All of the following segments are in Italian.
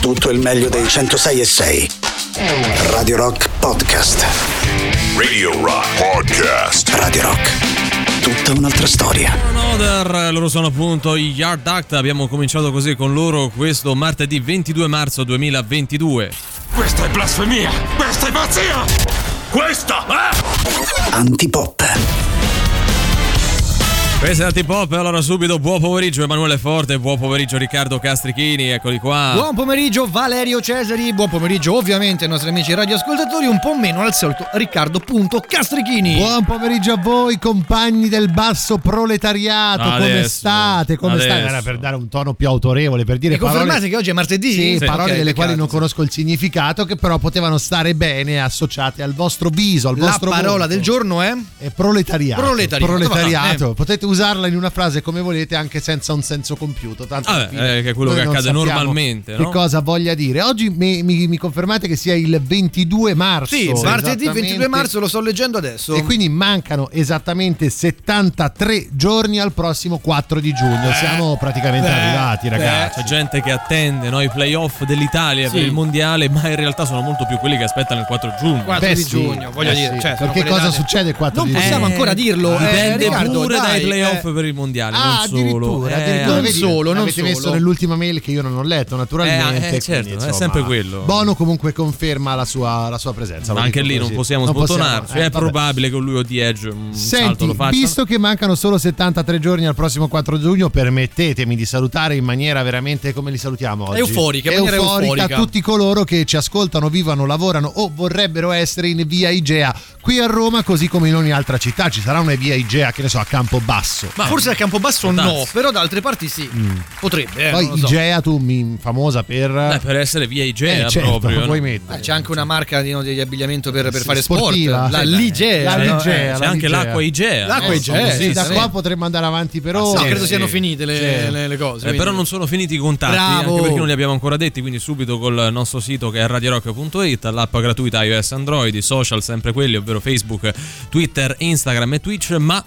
tutto il meglio dei 106 e 6. Radio Rock Podcast. Radio Rock Podcast. Radio Rock. Tutta un'altra storia. Another, loro sono appunto i Yard Act. Abbiamo cominciato così con loro questo martedì 22 marzo 2022. Questa è blasfemia! Questa è pazzia! Questa è... Antipop. Questo è Antipop, allora subito buon pomeriggio Emanuele Forte, buon pomeriggio Riccardo Castrichini, eccoli qua. Buon pomeriggio Valerio Cesari, buon pomeriggio ovviamente ai nostri amici radioascoltatori, un po' meno al solito Riccardo.Castrichini. Buon pomeriggio a voi compagni del basso proletariato, Adesso, come state? Come adesso. state? Era per dare un tono più autorevole, per dire E confermate parole... che oggi è martedì? Sì, Sì, parole ok, delle quali non conosco il significato, che però potevano stare bene associate al vostro viso, al La vostro parola volto. del giorno è? è proletariato. Proletariato, Proletariato. eh. Potete usarla in una frase come volete, anche senza un senso compiuto. Tanto Vabbè, fine eh, che è quello che non accade normalmente, Che no? cosa voglia dire? Oggi mi, mi- mi confermate che sia il 22 marzo. Sì, martedì 22 esattamente. marzo lo sto leggendo adesso. E quindi mancano esattamente 73 giorni al prossimo 4 di giugno. Siamo praticamente beh, arrivati, ragazzi. C'è gente che attende no, i playoff dell'Italia Sì. per il mondiale, ma in realtà sono molto più quelli che aspettano il 4 giugno. 4 Beh, di sì, giugno, voglio eh dire. sì. cioè, Perché cosa date- succede il 4 Non di possiamo giugno? ancora dirlo. eh, Dipende Riccardo, pure dai dai, playoff eh. per il mondiale, Ah, non solo. addirittura, Eh, addirittura non vedi, solo, non l'avete messo solo. nell'ultima mail che io non ho letto, naturalmente. Eh, eh, certo, quindi, è sempre quello. Bono comunque conferma la sua, la sua presenza. Ma anche lì non così. possiamo Non sbottonarci. possiamo- eh, è probabile che lui o di Edge un salto Senti, lo faccia. visto che mancano solo 73 giorni al prossimo 4 giugno, permettetemi di salutare in maniera veramente come li salutiamo oggi. Euforica, maniera euforica. tutti coloro che ci ascoltano, vivono, lavorano o vorrebbero essere in via Igea qui a Roma, così come in ogni altra città. Ci sarà una via Igea, che ne so, a Campobasso. Ma forse a Campobasso no, però da altre parti sì. Potrebbe, eh, Poi non lo so. Igea, tu mi famosa per. Beh, per essere via Igea Eh, certo, proprio. puoi no? mettere. Eh, c'è anche una marca di, no, di abbigliamento per, per Sì, fare sportiva. sport. La Ligea. la no? Ligea. C'è la anche Igea. l'acqua Igea. L'acqua no? Igea, Sì, da qua potremmo andare avanti per No, ore. credo siano finite le, cose. Eh, però non sono finiti i contatti, Bravo. anche perché non li abbiamo ancora detti, quindi subito col nostro sito che è radiorock.it, l'app gratuita iOS Android, i social sempre quelli, ovvero Facebook, Twitter, Instagram e Twitch, ma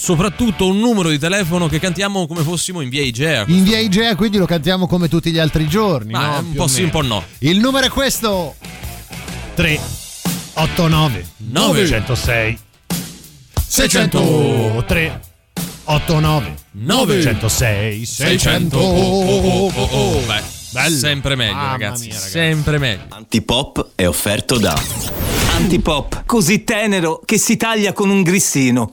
soprattutto un numero di telefono che cantiamo come fossimo in via Igea. In via Igea, quindi lo cantiamo come tutti gli altri giorni. Ma no? un Più po' sì, un po' no. Il numero è questo: 3 89 9 106 600 3 89 9 106 600 600 oh, oh, oh, oh. Beh, Bello. sempre meglio ragazzi, mia, ragazzi. sempre meglio. Antipop è offerto da Antipop, così tenero che si taglia con un grissino.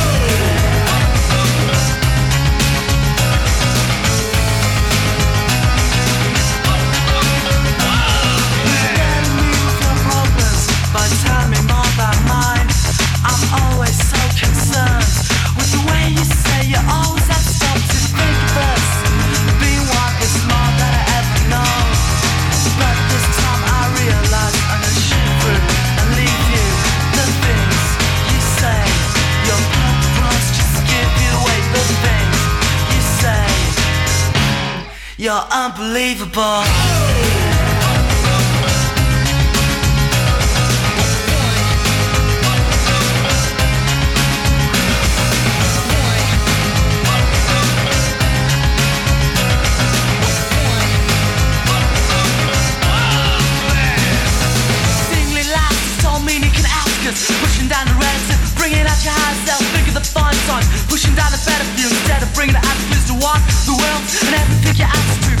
Ask us. Pushing down the relative, bringing out your higher self. Think of the fine sign, pushing down the better view instead of bringing the attitudes to want the world and everything you ask to.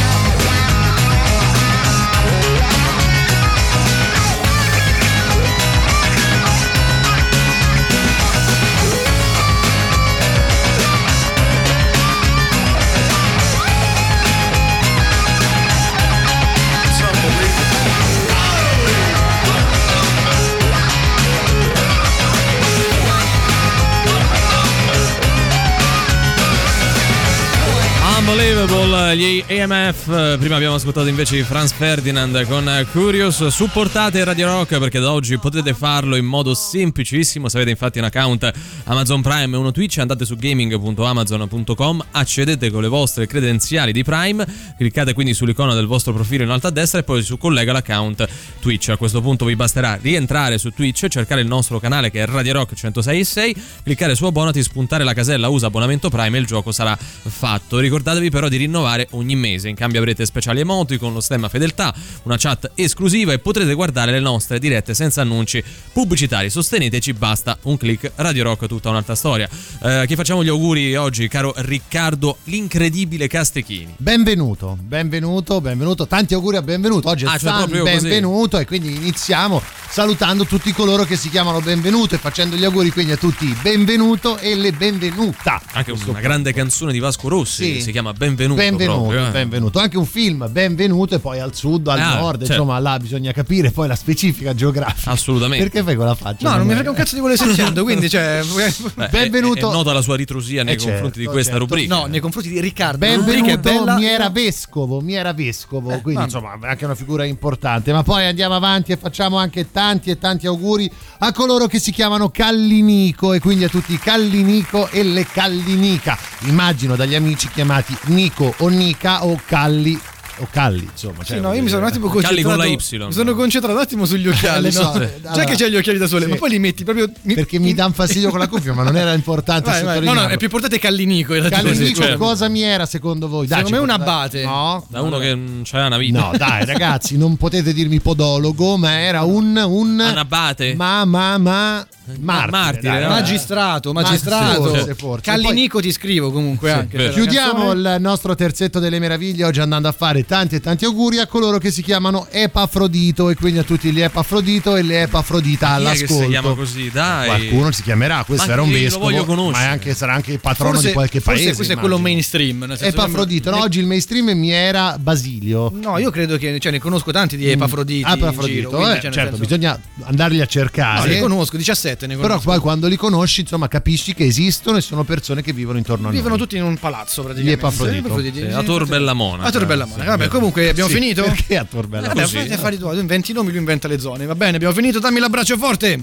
Gli AMF. eh, Prima abbiamo ascoltato invece Franz Ferdinand con eh, Curious. Supportate Radio Rock perché da oggi potete farlo in modo semplicissimo. Se avete infatti un account Amazon Prime e uno Twitch, andate su gaming.amazon.com, accedete con le vostre credenziali di Prime, cliccate quindi sull'icona del vostro profilo in alto a destra e poi su collega l'account Twitch. A questo punto vi basterà rientrare su Twitch, cercare il nostro canale che è Radio Rock 106.6, cliccare su abbonati, spuntare la casella usa abbonamento Prime e il gioco sarà fatto. Ricordatevi però di rinnovare ogni mese, in cambio avrete speciali emoti con lo stemma fedeltà, una chat esclusiva e potrete guardare le nostre dirette senza annunci pubblicitari. Sosteneteci, basta un click, Radio Rock tutta un'altra storia. Eh, chi facciamo gli auguri oggi, caro Riccardo, l'incredibile Castechini. Benvenuto, benvenuto, benvenuto. Tanti auguri a benvenuto. Oggi è Ah, cioè San proprio così. benvenuto e quindi iniziamo salutando tutti coloro che si chiamano benvenuto e facendo gli auguri quindi a tutti benvenuto e le benvenuta. Anche una grande canzone di Vasco Rossi Sì. che si chiama Benvenuto. Benvenuto, proprio, eh. benvenuto. Anche un film, benvenuto, e poi al sud, al Ah, nord, certo. insomma, là bisogna capire poi la specifica geografica. Assolutamente. Perché fai quella faccia? No, non mi frega un cazzo di quello che stai dicendo, quindi cioè Beh, Benvenuto. È, è nota la sua ritrosia nei Eh, certo, confronti di questa certo. rubrica. No, nei confronti di Riccardo. Benvenuto, bella. mi era vescovo, mi era vescovo, quindi vabbè. insomma è anche una figura importante. Ma poi andiamo avanti e facciamo anche tanti e tanti auguri a coloro che si chiamano Callinico e quindi a tutti i Callinico e le Callinica. Immagino dagli amici chiamati Nico o Nica o Calli o Calli, insomma. Sì, cioè, no, io mi sono un attimo Calli con concentrato. la Y. Mi sono concentrato un attimo sugli occhiali. Eh, so, no? Già allora- che c'hai gli occhiali da sole, Sì. ma poi li metti proprio. mi- perché mi dà un fastidio con la cuffia, ma non era importante Vai, vai. No, no, è più importante Callinico. Callinico, certo. cosa mi era secondo voi? Dai, Secondo me un abate. No, Da uno che non c'aveva una vita. No, dai, ragazzi, non potete dirmi podologo, ma era un. un Anabate. Ma, ma, ma. Martire, Martire, dai, eh. Magistrato, Ma magistrato. forse, forse. Callinico ti scrivo comunque anche. per la Chiudiamo il nostro terzetto delle meraviglie oggi andando a fare tanti e tanti auguri a coloro che si chiamano Epafrodito e quindi a tutti gli Epafrodito e le Epafrodita Chi è che all'ascolto. si chiama così? Dai. Qualcuno si chiamerà, questo Ma era un chi lo vescovo, voglio conoscere? ma è anche- sarà anche il patrono Forse, di qualche forse paese. questo è immagino. quello mainstream. Epafrodito, no? oggi il mainstream mi era Basilio. No, io credo che cioè, ne conosco tanti di in Epafrodito, quindi, eh, cioè, certo, senso- bisogna andarli a No, cercare. ne conosco, 17 ne Però poi quando li conosci, insomma, capisci che esistono e sono persone che vivono intorno a Vivono noi. tutti in un palazzo praticamente. Gli Epafrodito. Sì, sì, a Tor sì. Bellamona. A Tor Bellamona. Vabbè, comunque abbiamo Sì, finito? Perché a Tor Bellamona? Vabbè, così. fai affari tuoi, tu inventi i nomi, lui inventa le zone. Va bene, abbiamo finito, dammi l'abbraccio forte.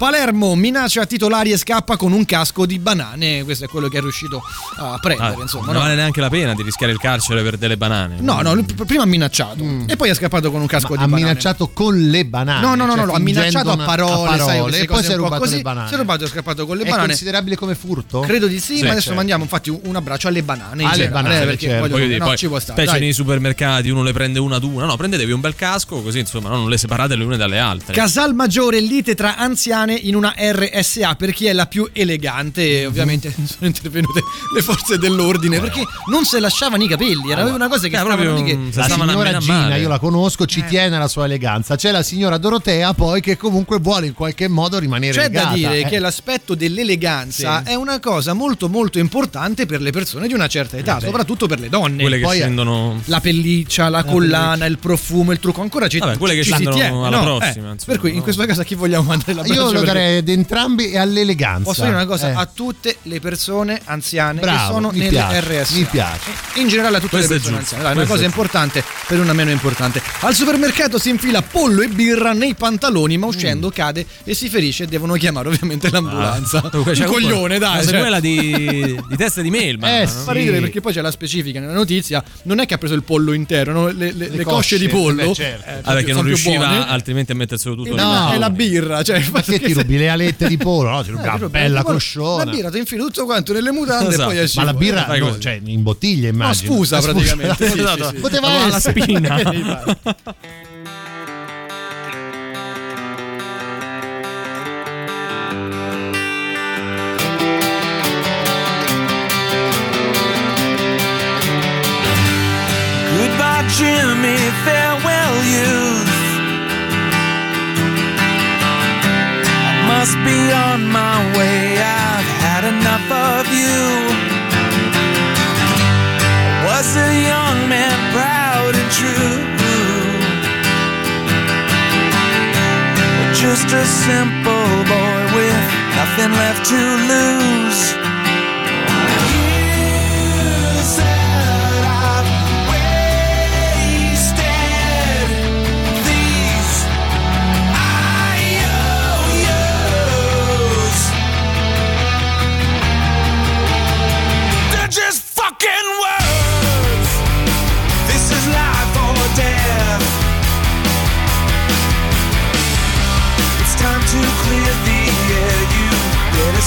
Palermo minaccia titolari e scappa con un casco di banane. Questo è quello che è riuscito a prendere, Ah, insomma. non no? vale neanche la pena di rischiare il carcere per delle banane. No, no, prima ha minacciato e poi è scappato con un casco di ha banane. minacciato con le banane. No, no, no, cioè no, ha minacciato a una- parole, sai, e poi cose si è rubato così. le banane. Si è rubato e è scappato con le È banane. considerabile come furto? Credo di sì, Sì, ma adesso certo. mandiamo infatti un, abbraccio alle banane. Alle generale, banane, perché certo. voglio dire, no, poi, ci può stare. specie dai. nei supermercati, uno le prende una ad una. No, prendetevi un bel casco, così insomma, no, non le separate le une dalle altre. Casal maggiore, lite tra anziane in una RSA per chi è la più elegante. E ovviamente sono intervenute le forze dell'ordine perché non se lasciavano i capelli. Era una cosa che Eh, proprio, lì che. La signora Gina, male. io la conosco, Eh. ci tiene alla sua eleganza. C'è la signora Dorotea, poi, che comunque vuole in qualche modo rimanere C'è da legata. dire eh. che l'aspetto dell'eleganza è una cosa molto molto importante per le persone di una certa età, soprattutto per le donne. Quelle che Poi è- scendono. La pelliccia, la, collana, il profumo, il trucco, ancora ci Vabbè, quelle che ci si scendono tiene, alla no? prossima, Eh, insomma, per cui in questo caso a chi vogliamo mandare la Io lo darei ad entrambi e all'eleganza. Posso dire una cosa Eh. a tutte le persone anziane Bravo, che sono nelle piace, RSA. mi piace. In generale a tutte Questo le persone anziane. Dai, una cosa è importante per una meno importante. Al supermercato si infila pollo e birra nei pantaloni, ma uscendo Mm. cade e si ferisce e devono chiamare ovviamente l'ambulanza. Dunque, Un coglione, dai. Cioè. sequela di, di testa di mail, ma Eh, no? Fa ridere perché poi c'è la specifica nella notizia. Non è che ha preso il pollo intero, no? le, le- le cosce, cosce, di pollo. beh, certo. eh, Ah, perché non riusciva buone. altrimenti a metterselo tutto E lì. la- No. e la birra, cioè, Perché ti rubi le alette di pollo? No, ti rubi Eh, una bella la- cosciona. La birra ti infili tutto quanto nelle mutande Esatto. e poi esci Ma la birra, no, cioè in bottiglia immagino. sfusa Eh, praticamente, sì, sì, Esatto. sì, sì. Poteva Ma alla essere. spina. Fare? Goodbye, Jimmy. Farewell, youth. Must be on my way. I've had enough of you. I was a young man, proud and true. Just a simple boy with nothing left to lose.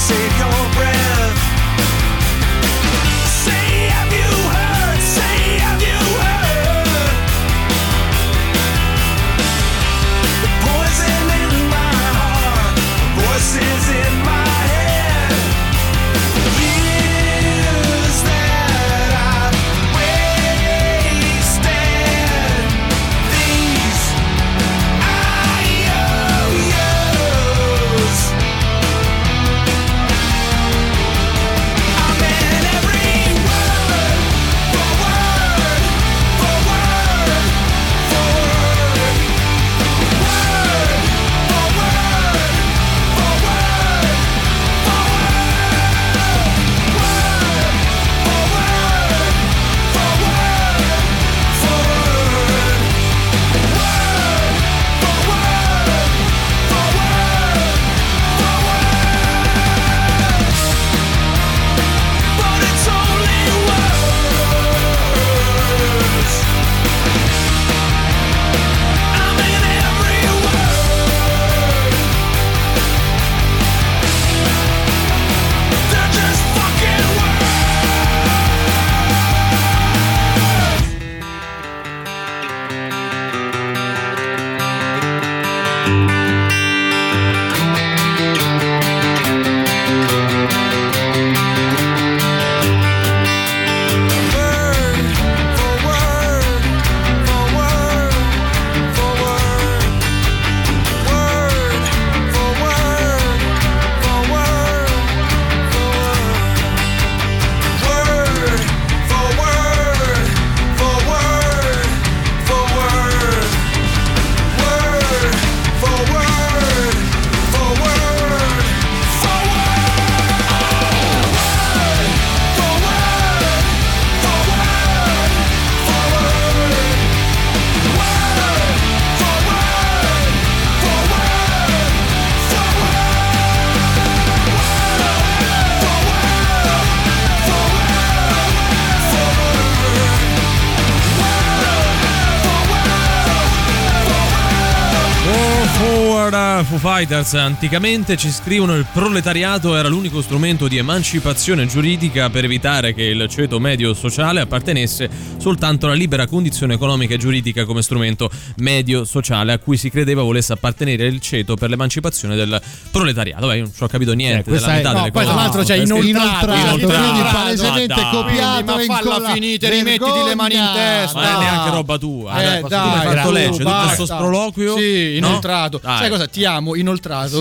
save your Fighters, anticamente ci scrivono il proletariato era l'unico strumento di emancipazione giuridica per evitare che il ceto medio sociale appartenesse soltanto alla libera condizione economica e giuridica come strumento medio sociale a cui si credeva volesse appartenere il ceto per l'emancipazione del proletariato. Beh, io non ci ho capito niente questa della è- metà no, delle poi cose. tra l'altro c'è Questa- inoltrato, inoltrato, inoltrato. quindi palesemente dai. copiato Ma e falla finita, rimettiti le mani in testa. Ma è No. neanche roba tua. Eh, dai, tu mi hai fatto leggere tutto questo sproloquio. Sì, No? inoltrato. Sai cosa? Ti amo, inoltrato.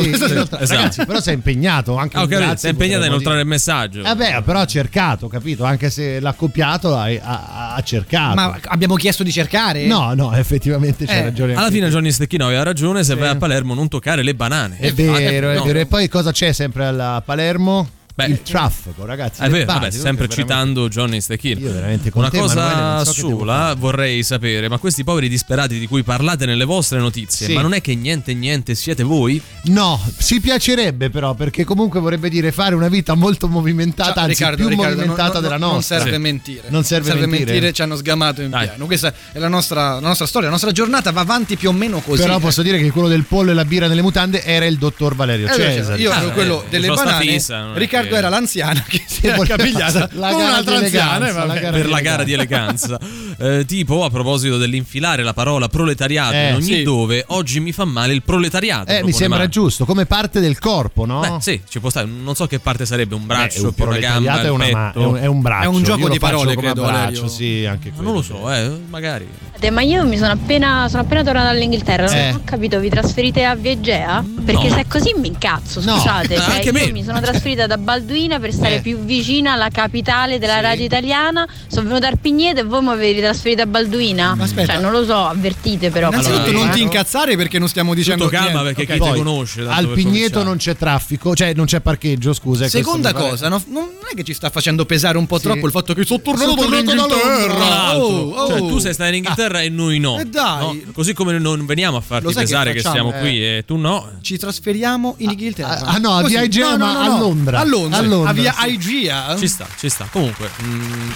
Sì, sì, esatto. Esatto. Ragazzi, però sei impegnato anche Ah, grazie sei impegnata a inoltrare il dire. messaggio. Vabbè, però ha cercato, capito? Anche se l'ha copiato, ha, ha- ha cercato. Ma abbiamo chiesto di cercare? no, no, effettivamente c'è Eh, ragione. Alla fine. Johnny Stecchino aveva ragione, se vai a Palermo non toccare le banane. È vero, è No. vero. E poi cosa c'è sempre a Palermo? Beh, il traffico, ragazzi. È vero, basi, vabbè, sempre citando Johnny Stecchino. Io veramente con Una te, cosa Emanuele, non so sola vorrei sapere, ma questi poveri disperati di cui parlate nelle vostre notizie, Sì. ma non è che niente niente siete voi? No, si piacerebbe però, perché comunque vorrebbe dire fare una vita molto movimentata, Ciao, anzi Riccardo, più Riccardo, movimentata non- della non- nostra. Non serve Sì. mentire. Non serve mentire. ci hanno sgamato in Dai. pieno. Questa è la nostra, la nostra storia, la nostra giornata va avanti più o meno così. Però eh. posso dire che quello del pollo e la birra nelle mutande era il dottor Valerio Eh, cioè, Cesari. io Ah, ero eh, quello delle banane. fissa, Riccardo che- era l'anziana che si era capigliata la con un'altra anziana. e vabbè. la per la gara di eleganza. Eh, tipo, a proposito dell'infilare la parola proletariato Eh, in ogni sì. dove, oggi mi fa male il proletariato. Eh, mi sembra Marco. giusto, come parte del corpo, no? Beh, sì, ci può stare. Non so che parte sarebbe un braccio, Eh, un più una proletariato gamba, è, una ma- è un, è un braccio. È un gioco Io di parole, come credo, braccio, Valerio. sì, anche quello. non lo so, eh, magari. Eh, Ma io mi sono appena, sono appena tornata dall'Inghilterra, Eh. non ho capito, vi trasferite a Viegea? Perché No. se è così mi incazzo, No. scusate. Eh, cioè, anche io me. mi sono trasferita da Balduina per stare Eh. più vicina alla capitale della radio italiana, sono venuta a Arpigneto e voi mi avete trasferita a Balduina? Ma aspetta. Cioè, non lo so, avvertite però. Innanzitutto Allora, non eh, ti incazzare perché non stiamo dicendo Tutto calma perché Ok. chi Poi, ti conosce. al Pigneto cominciare. non c'è traffico, cioè non c'è parcheggio, scusa. Seconda cosa, no, non è che ci sta facendo pesare un po' Sì. troppo il fatto che sono tornato dall'Inghilterra. Oh, oh. cioè, tu sei stato in Inghilterra e noi no. Eh, dai. No? Così come non veniamo a farti che pesare che, facciamo? siamo qui e tu no. Ci trasferiamo in Inghilterra. ah, no, a Londra. A Londra. A Londra, A via sì. Igea. Ci sta, ci sta. Comunque, mm,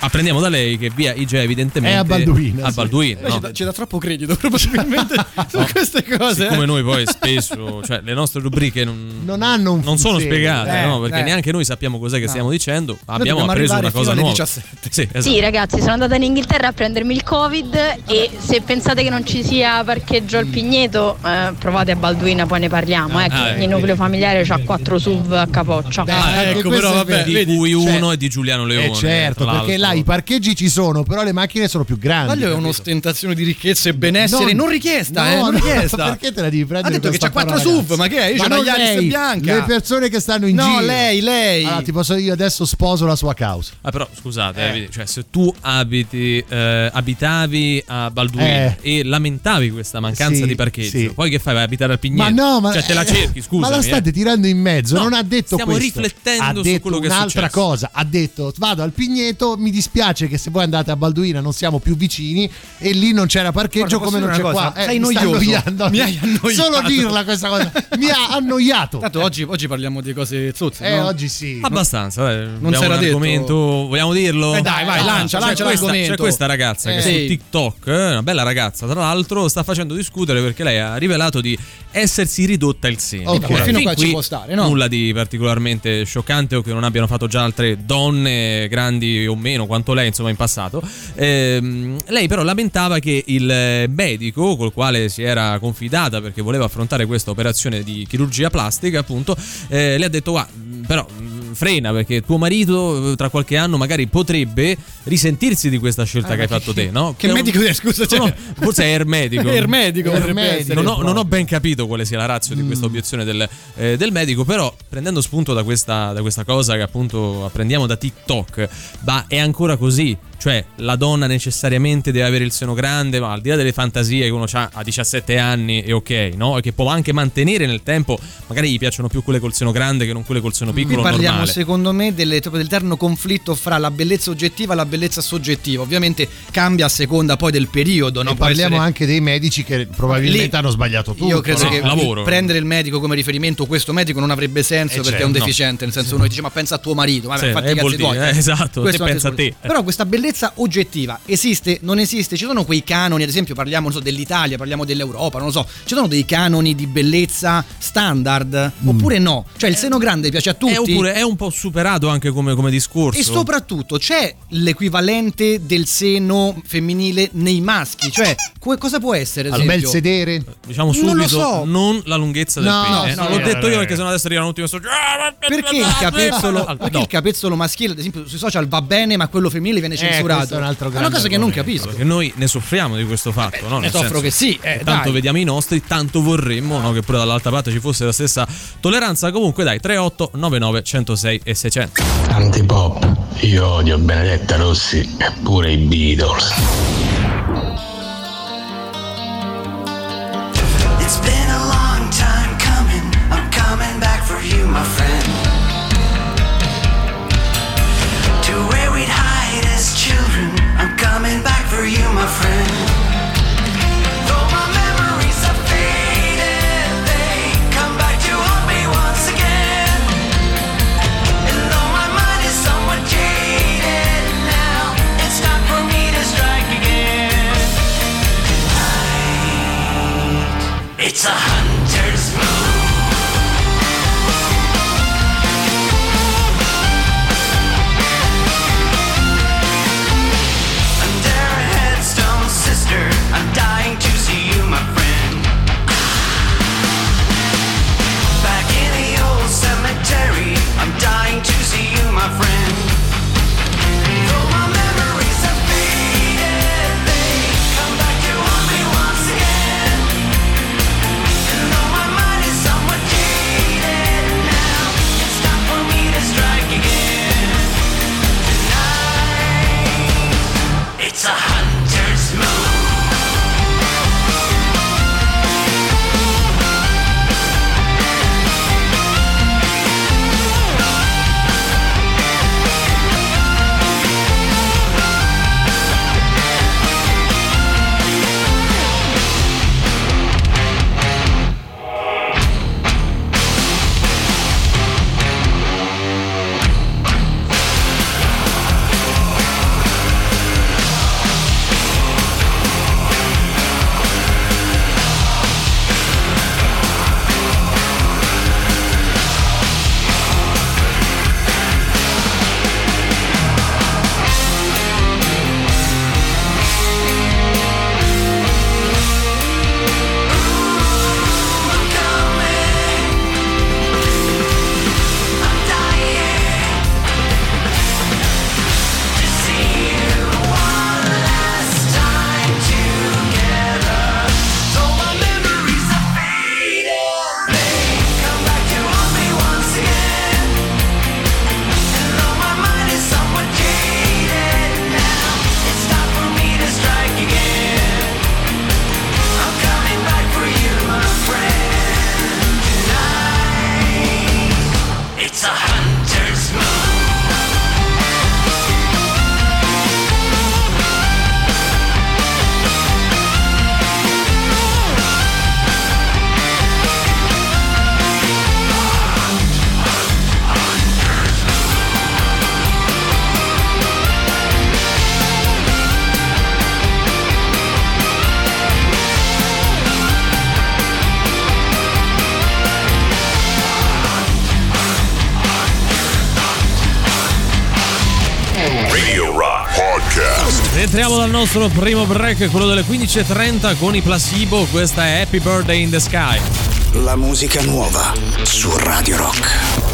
apprendiamo da lei che via IG evidentemente È a Balduina, A sì. Balduina, Beh, no? ci, dà, ci dà troppo credito probabilmente su queste cose. eh. Siccome noi poi spesso, cioè le nostre rubriche non, Non hanno un non sono spiegate, Eh, no? Perché eh. neanche noi sappiamo cos'è che No. stiamo dicendo. Abbiamo appreso una cosa nuova. 17. Sì, esatto. Sì, ragazzi, sono andata in Inghilterra a prendermi il Covid e se pensate che non ci sia parcheggio al Pigneto, eh, provate a Balduina, poi ne parliamo. Ecco, Ah, il ecco. nucleo familiare ha quattro SUV a capoccia. Ah, ecco, questo però, vabbè, di cui cioè- uno è di Giuliano Leone. Eh certo, perché là l'altro. i parcheggi ci sono, però le macchine sono più grandi. Taglio è un'ostentazione di ricchezza e benessere Non- non, richiesta, No, eh, non no, richiesta. perché te la devi prendere Ha detto che c'ha quattro SUV, ma che è? Io Ma c'ho una bianca. Le persone che stanno in No, giro. lei, lei. Allora, ti posso io adesso sposo la sua causa. Ah, però scusate, eh, vedi, cioè, se tu abiti, eh, abitavi a Balduino Eh. e lamentavi questa mancanza Sì, di parcheggio, sì. poi che fai? Vai a abitare al Pigneto? Ma no, ma cioè, te la eh, cerchi, scusa. Ma la state tirando in mezzo, No, non ha detto stiamo questo. riflettendo ha su detto quello che è un'altra successo. cosa, ha detto "Vado al Pigneto, mi dispiace che se voi andate a Balduina non siamo più vicini e lì non c'era parcheggio Guarda, come non c'è una qua". cosa? Sei noioso. Mi hai annoiato. Solo dirla questa cosa mi ha annoiato. Tanto oggi, oggi parliamo di cose zozze. Eh, no? oggi sì. Abbastanza, dai. Non detto. argomento, vogliamo dirlo? Eh, dai, vai, Ah, lancia, c'è lancia questa. C'è questa ragazza che Eh. su Sì. TikTok, eh, una bella ragazza tra l'altro, sta facendo discutere perché lei ha rivelato di essersi ridotta il seno. Ok. Ora, Fino a qua ci può stare, no? Nulla di particolarmente scioccante o che non abbiano fatto già altre donne grandi o meno quanto lei insomma in passato. Ehm, lei però lamentava che il eh, medico col quale si era confidata perché voleva affrontare questa operazione di chirurgia plastica appunto eh, le ha detto "Guarda, però frena perché tuo marito eh, tra qualche anno magari potrebbe risentirsi di questa scelta che hai fatto te no? Che medico è, scusa, cioè- No, forse è ermedico Ermedico Ermedico. non ho, non ho ben capito quale sia la razza di Mm. questa obiezione del, eh, del medico, però prendendo spunto da questa, da questa cosa che appunto apprendiamo da TikTok, ma è ancora così. Cioè, la donna necessariamente deve avere il seno grande, ma al di là delle fantasie che uno ha a 17 anni è ok, no? E che può anche mantenere nel tempo, magari gli piacciono più quelle col seno grande che non quelle col seno Qui piccolo parliamo normale. secondo me delle- proprio dell'eterno conflitto fra la bellezza oggettiva e la bellezza soggettiva. Ovviamente cambia a seconda poi del periodo. No? E parliamo essere- anche dei medici che probabilmente Lì- hanno sbagliato tutto. Io credo no? che Lavoro. prendere il medico come riferimento, questo medico non avrebbe senso Eh, perché certo, è un no. deficiente. Nel senso, uno dice, ma pensa a tuo marito, vabbè, Sì, fatti eh, dire, tuoi. eh, esatto, Questo te pensa a te. Però questa bellezza bellezza oggettiva esiste, non esiste? Ci sono quei canoni, ad esempio parliamo non so, dell'Italia, parliamo dell'Europa, non lo so, ci sono dei canoni di bellezza standard oppure no? Cioè il seno grande piace a tutti? È, oppure è un po' superato anche come, come discorso. E soprattutto c'è l'equivalente del seno femminile nei maschi, cioè co- cosa può essere? Al bel sedere. Diciamo subito, Non lo so. non la lunghezza del No, pene. no, L'ho no, detto no, io perché sennò adesso arriva un ultimo messaggio. Perché il capezzolo, Ah, perché no. il capezzolo maschile, ad esempio, sui social va bene, ma quello femminile viene questo censurato? è un altro una grande cosa che non capisco. Perché noi ne soffriamo di questo fatto, no? ne soffro senso che sì, eh, tanto dai. vediamo i nostri, tanto vorremmo no, che pure dall'altra parte ci fosse la stessa tolleranza. Comunque, dai, 38 99 106 e 600. Antipop, io odio Benedetta Rossi e pure i Beatles. It's a nostro primo break, quello delle 15.30 con i placebo. Questa è Happy Birthday in the Sky. La musica nuova su Radio Rock.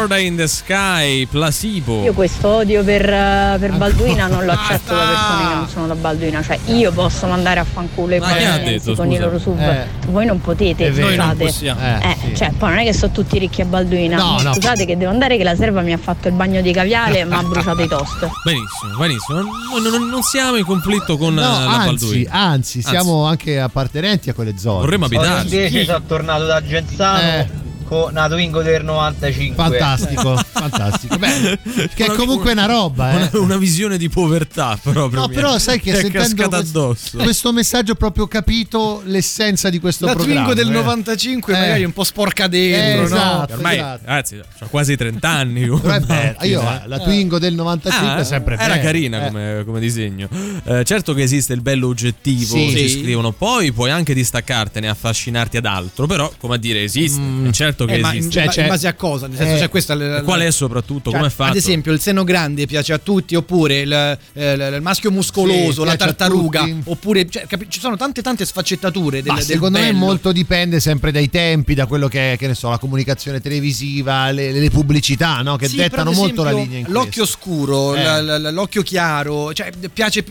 Birthday in the Sky, Placebo. Io questo odio per, eh, per Balduina non lo accetto da persone che non sono da Balduina, cioè io posso mandare a fanculo i detto, con i loro sub, Eh. voi non potete, È vero. scusate. Noi non possiamo. Eh, Eh, sì. cioè, poi non è che sono tutti ricchi a Balduina. No, no. Scusate che devo andare che la serva mi ha fatto il bagno di caviale e mi ha bruciato i toast. Benissimo, benissimo. Noi non, non siamo in conflitto con No, eh, la anzi, Balduina. anzi, siamo anche appartenenti a quelle zone. Vorremmo abitarci. invece sono tornato da Genzano Eh. Con una Twingo del 95. Fantastico, fantastico. Beh, che è comunque una roba, eh. Una, una visione di povertà proprio. No, però sai che è sentendo questo, addosso. questo messaggio ho proprio capito l'essenza di questo La programma. Twingo del eh. 95 Eh. magari un po' sporca dentro, Eh, esatto. no? Ormai, esatto. ragazzi, ho quasi 30 anni. Macchina, Io eh. la Twingo del 95 Ah, è sempre era bella. carina Eh. come, come disegno. Eh, certo che esiste il bello oggettivo, Sì. si Sì. scrivono, poi puoi anche distaccartene, affascinarti ad altro, però come a dire esiste, è certo che Eh, ma in, esiste. ma- in base a cosa? Nel senso, eh, c'è questa la- qual è soprattutto? cioè, come è fatto? Ad esempio, il seno grande piace a tutti, oppure il, eh, il- il maschio muscoloso, Sì, la tartaruga, oppure cioè, capi- ci sono tante tante sfaccettature del, Ma del secondo me bello. molto dipende sempre dai tempi, da quello che è, che ne so, la comunicazione televisiva, le, le pubblicità, no? che Sì, dettano molto la linea in L'occhio questo. scuro, Eh. la- la- l'occhio chiaro, cioè piace.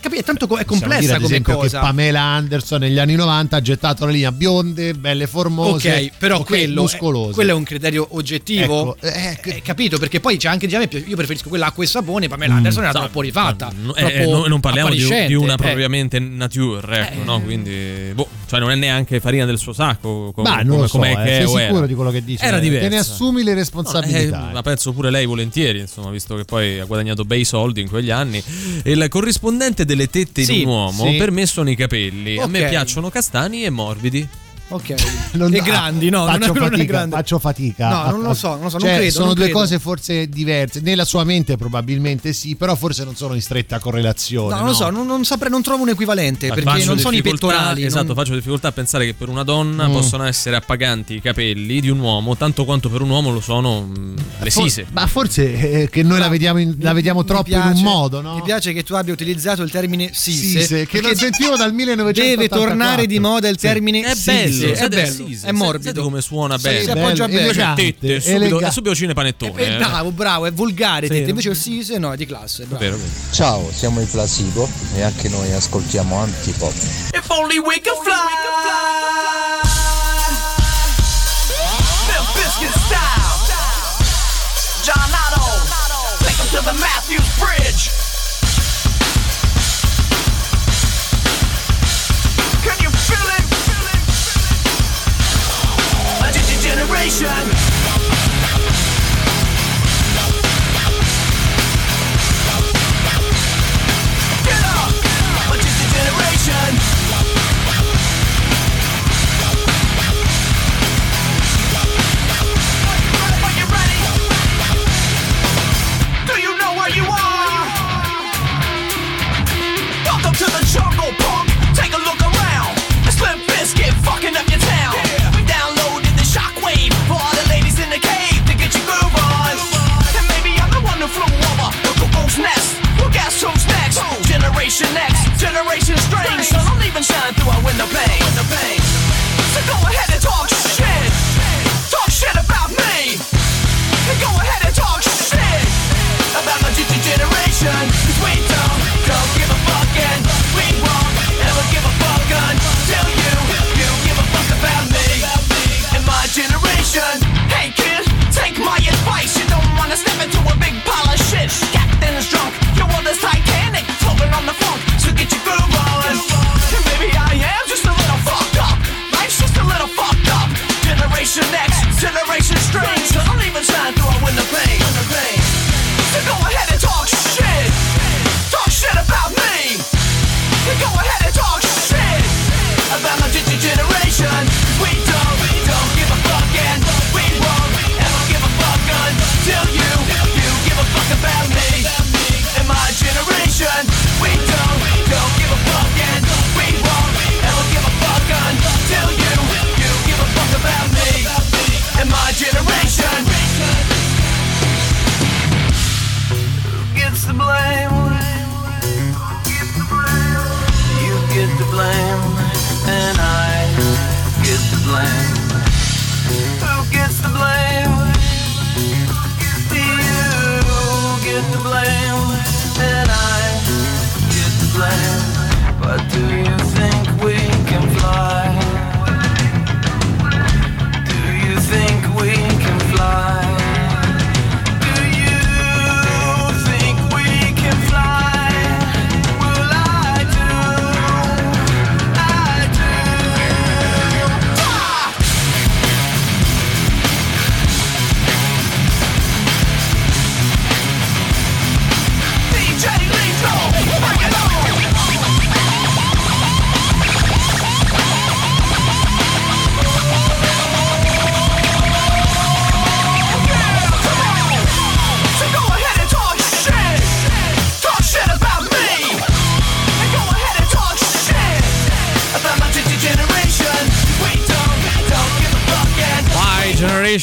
Capite? Tanto è complessa dire, ad come esempio cosa. che Pamela Anderson negli anni 90 ha gettato la linea bionde, belle formose, Ok, però ok, quello, muscolose. è, quello è un criterio oggettivo. Ecco, eh, Eh, capito? Perché poi c'è anche diciamo, io preferisco quella acqua e sapone. Pamela Anderson era troppo rifatta. no, eh, troppo no- non parliamo di, di una eh. propriamente nature, ecco, no? Quindi, boh, cioè non è neanche farina del suo sacco. Come, Ma non come, lo so, eh, sei sicuro era. di quello che dici? Era Eh, diversa. Te ne assumi le No, responsabilità. eh, la penso pure lei volentieri, insomma, visto che poi ha guadagnato bei soldi in quegli anni. Il corrispondente delle tette Sì, di un uomo sì. per me sono i capelli. A me piacciono castani e morbidi. Ok. Non- e grandi, no? Faccio non è, non è fatica, grande. faccio fatica. No, a- non lo so, non lo so, non Cioè, credo, Sono non due credo. cose forse diverse. Nella sua mente probabilmente sì, però forse non sono in stretta correlazione. No, non lo so, non, non saprei, non trovo un equivalente Ma perché non sono i pettorali. Esatto, non- faccio difficoltà a pensare che per una donna Mm. possono essere appaganti i capelli di un uomo, tanto quanto per un uomo lo sono mm, le For- sise. ma forse eh, che noi la vediamo, in- la vediamo troppo in piace- un modo, no? Mi piace che tu abbia utilizzato il termine sise, Sise, che non perché sentivo dal 1984. Deve tornare di moda il termine È sise. bello, è siete- bello, è morbido. Come suona Sì, bene. si appoggia bello, bene. elegante, Tette, subito, è subito cinepanettone. Eh, eh. bravo, bravo, è volgare. Sì, te. no? Invece il sise no, è di classe. Bravo. Vero, vero. Ciao, siamo i Placebo e anche noi ascoltiamo Antipop. If only we could fly. Limp Bizkit style. John Otto. Take 'em to the Matthews Bridge. salvation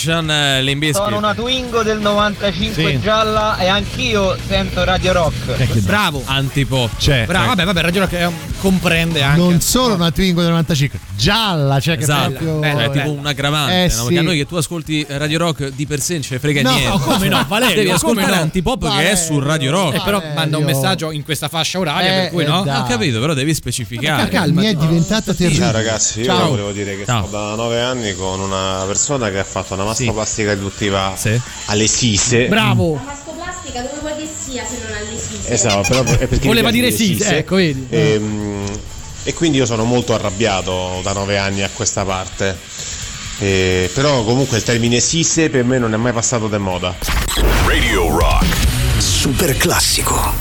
Generation, eh, Limbiskit. Sono una Twingo del 95 Sì. gialla e anch'io sento Radio Rock. Bravo. Antipop. C'è. Bravo, vabbè, vabbè, Radio Rock è un- comprende anche. Non solo una Twingo del 95, gialla, cioè che Esatto, proprio... Cioè, è tipo un aggravante, Eh, no? perché a sì. noi che tu ascolti Radio Rock di per sé non ce ne frega No, niente. come no, Valerio, Devi ascoltare no? Antipop che è su Radio Rock. Eh, però manda un messaggio in questa fascia oraria, Eh, per cui eh, no? dai. Ho capito, però devi specificare. Mi è diventata terribile. Ciao ragazzi, io Ciao. volevo dire che Ciao. sto da nove anni con una persona che ha fatto una mastoplastica riduttiva alle sise. Bravo. mastoplastica dove vuoi che sia se non all'esiste? Esatto, però è perché Voleva dire sì, sise. ecco, vedi. Ehm, E, quindi io sono molto arrabbiato da nove anni a questa parte. E- però comunque il termine sise per me non è mai passato di moda. Radio Rock. Super classico.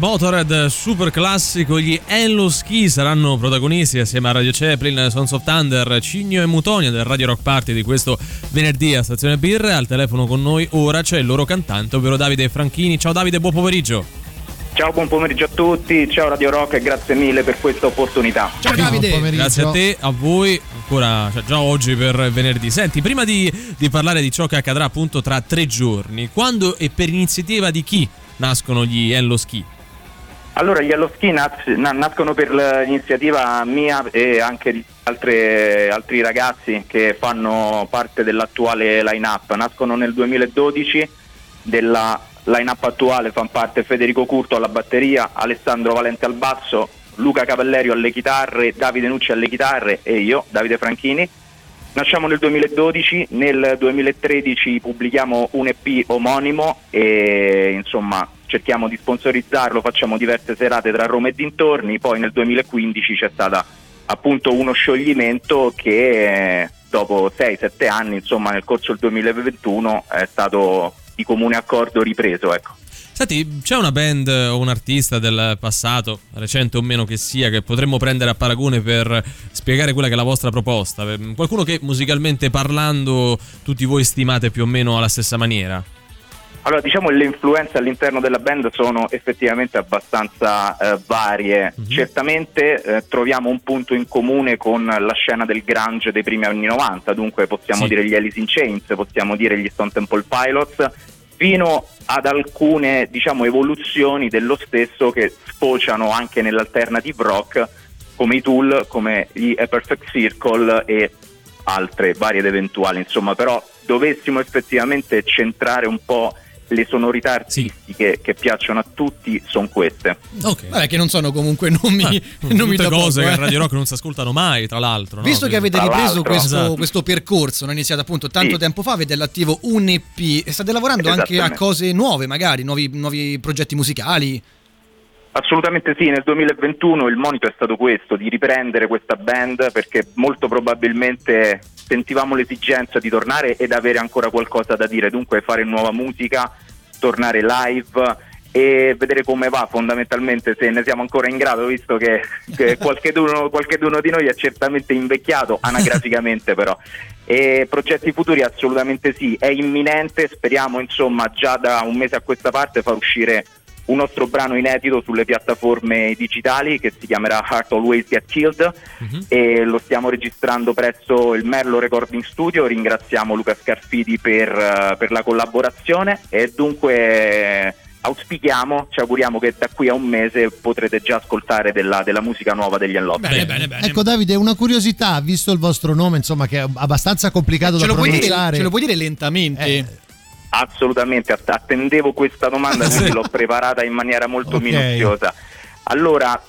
Motorhead super classico gli Enlo Ski saranno protagonisti assieme a Radio Chaplin Sons of Thunder Cigno e Mutonia del Radio Rock Party di questo venerdì a Stazione Birre al telefono con noi ora c'è il loro cantante ovvero Davide Franchini ciao Davide buon pomeriggio Ciao, buon pomeriggio a tutti, ciao Radio Rock e grazie mille per questa opportunità. Ciao Davide. Grazie a te, a voi, ancora cioè, già oggi per venerdì. Senti, prima di, di parlare di ciò che accadrà appunto tra tre giorni, quando e per iniziativa di chi nascono gli Hello Ski? Allora, gli na- nascono per l'iniziativa mia e anche di altre- altri ragazzi che fanno parte dell'attuale line-up. Nascono nel 2012, della line-up attuale fanno parte Federico Curto alla batteria, Alessandro Valente al basso, Luca Cavallerio alle chitarre, Davide Nucci alle chitarre e io, Davide Franchini. Nasciamo nel 2012, nel 2013 pubblichiamo un EP omonimo e insomma cerchiamo di sponsorizzarlo, facciamo diverse serate tra Roma e dintorni, poi nel 2015 c'è stata appunto uno scioglimento che dopo 6-7 anni, insomma nel corso del 2021 è stato di comune accordo ripreso. Ecco. Senti, c'è una band o un artista del passato, recente o meno che sia, che potremmo prendere a paragone per spiegare quella che è la vostra proposta? Qualcuno che musicalmente parlando tutti voi stimate più o meno alla stessa maniera? Allora, diciamo che le influenze all'interno della band sono effettivamente abbastanza eh, varie. Certamente eh, troviamo un punto in comune con la scena del grunge dei primi anni 90, dunque possiamo Sì. dire gli Alice in Chains, possiamo dire gli Stone Temple Pilots, fino ad alcune diciamo, evoluzioni dello stesso che sfociano anche nell'alternative rock, come i Tool, come gli A Perfect Circle e altre varie ed eventuali, insomma, però dovessimo effettivamente centrare un po' le sonorità artistiche che piacciono a tutti, sono queste. Vabbè, che non sono comunque nomi, nomi Ah, Tutte da poco, cose che eh. Radio Rock non si ascoltano mai, tra l'altro. no? Visto che avete ripreso questo, Esatto. questo percorso, non è iniziato appunto tanto Sì. tempo fa, avete all'attivo un EP e state lavorando anche a cose nuove, magari nuovi, nuovi progetti musicali. Assolutamente sì, nel 2021 il monito è stato questo, di riprendere questa band perché molto probabilmente sentivamo l'esigenza di tornare ed avere ancora qualcosa da dire, dunque fare nuova musica, tornare live e vedere come va fondamentalmente se ne siamo ancora in grado visto che, che qualcheduno, qualcheduno di noi è certamente invecchiato anagraficamente però. E progetti futuri assolutamente sì è imminente speriamo insomma già da un mese a questa parte far uscire un nostro brano inedito sulle piattaforme digitali che si chiamerà Heart Always Get Killed e lo stiamo registrando presso il Merlo Recording Studio. Ringraziamo Luca Scarfidi per, eh, per la collaborazione e dunque eh, auspichiamo, ci auguriamo che da qui a un mese potrete già ascoltare della, della musica nuova degli Unlocked. Ecco Davide, una curiosità, visto il vostro nome, insomma, che è abbastanza complicato Ce da lo, puoi dire, pronunciare. ce lo puoi dire lentamente? Assolutamente, att- attendevo questa domanda, quindi l'ho preparata in maniera molto Ok. minuziosa. Allora,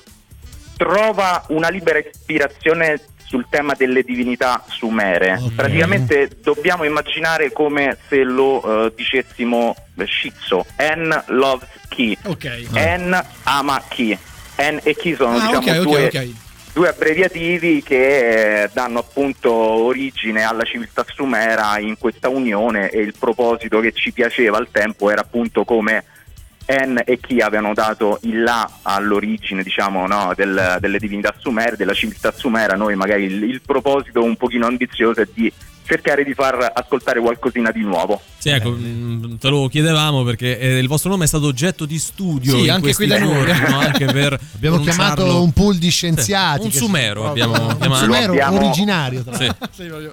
trova una libera ispirazione sul tema delle divinità sumere. Praticamente dobbiamo immaginare come se lo eh, dicessimo eh, Shizu, N loves Ki, Ok. N ama Ki. N e Ki sono Ah, diciamo ok, ok, due. Due abbreviativi che eh, danno appunto origine alla civiltà sumera in questa unione e il proposito che ci piaceva al tempo era appunto come En e chi avevano dato il là all'origine diciamo no, del- delle divinità sumere, della civiltà sumera, noi magari il, il proposito un pochino ambizioso è di cercare di far ascoltare qualcosina di nuovo. Sì, ecco, mh, te lo chiedevamo perché eh, il vostro nome è stato oggetto di studio. Sì, in anche qui da noi. giorni, no? Anche per Abbiamo chiamato un pool di scienziati. Un sumero abbiamo chiamato. Un sumero Lo abbiamo- originario, tra Sì.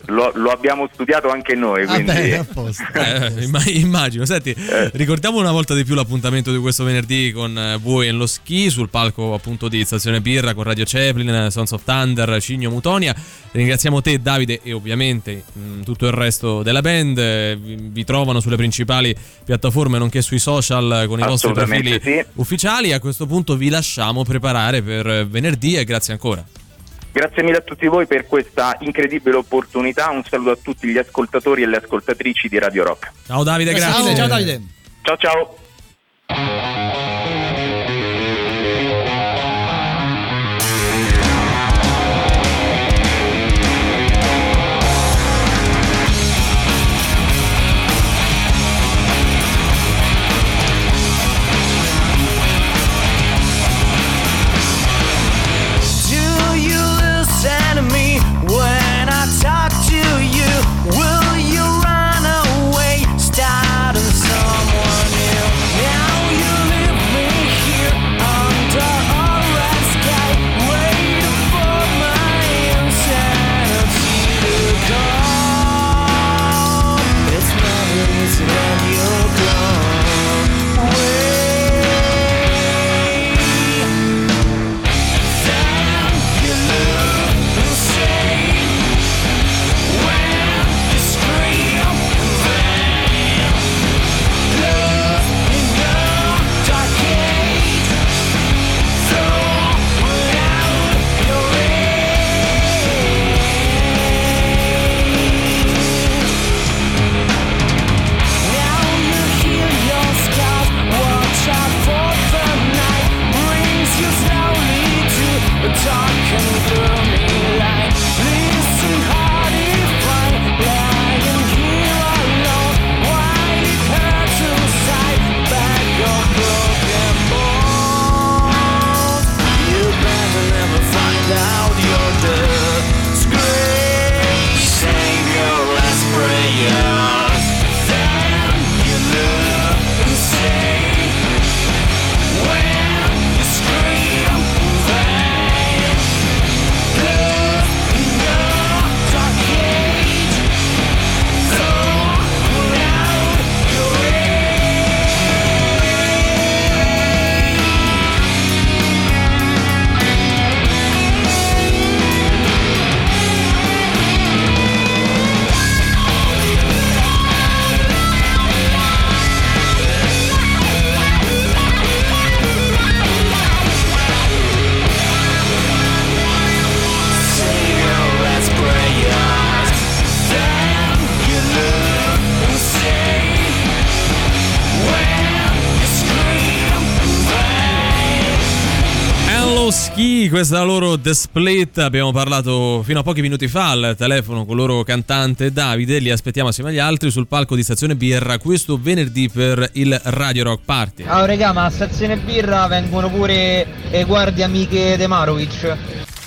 Lo, lo abbiamo studiato anche noi, Ah, quindi bene, a posto. Eh, imma- immagino. Senti, ricordiamo una volta di più l'appuntamento di questo venerdì con eh, voi e lo ski sul palco appunto di Stazione Birra con Radio Chaplin, eh, Sons of Thunder, Cigno Mutonia. Ringraziamo te Davide e ovviamente mh, tutto il resto della band. Eh, Vi, vi trovano sulle principali piattaforme nonché sui social con i vostri profili sì. ufficiali. A questo punto vi lasciamo preparare per venerdì e grazie ancora. Grazie mille a tutti voi per questa incredibile opportunità. Un saluto a tutti gli ascoltatori e le ascoltatrici di Radio Rock. Ciao Davide, Grazie ciao Davide. Ciao ciao. Questa è la loro The Split. Abbiamo parlato fino a pochi minuti fa al telefono con il loro cantante Davide. Li aspettiamo assieme agli altri sul palco di Stazione Birra questo venerdì per il Radio Rock Party. Ah, regà, ma a stazione birra vengono pure le guardie amiche De Marovic.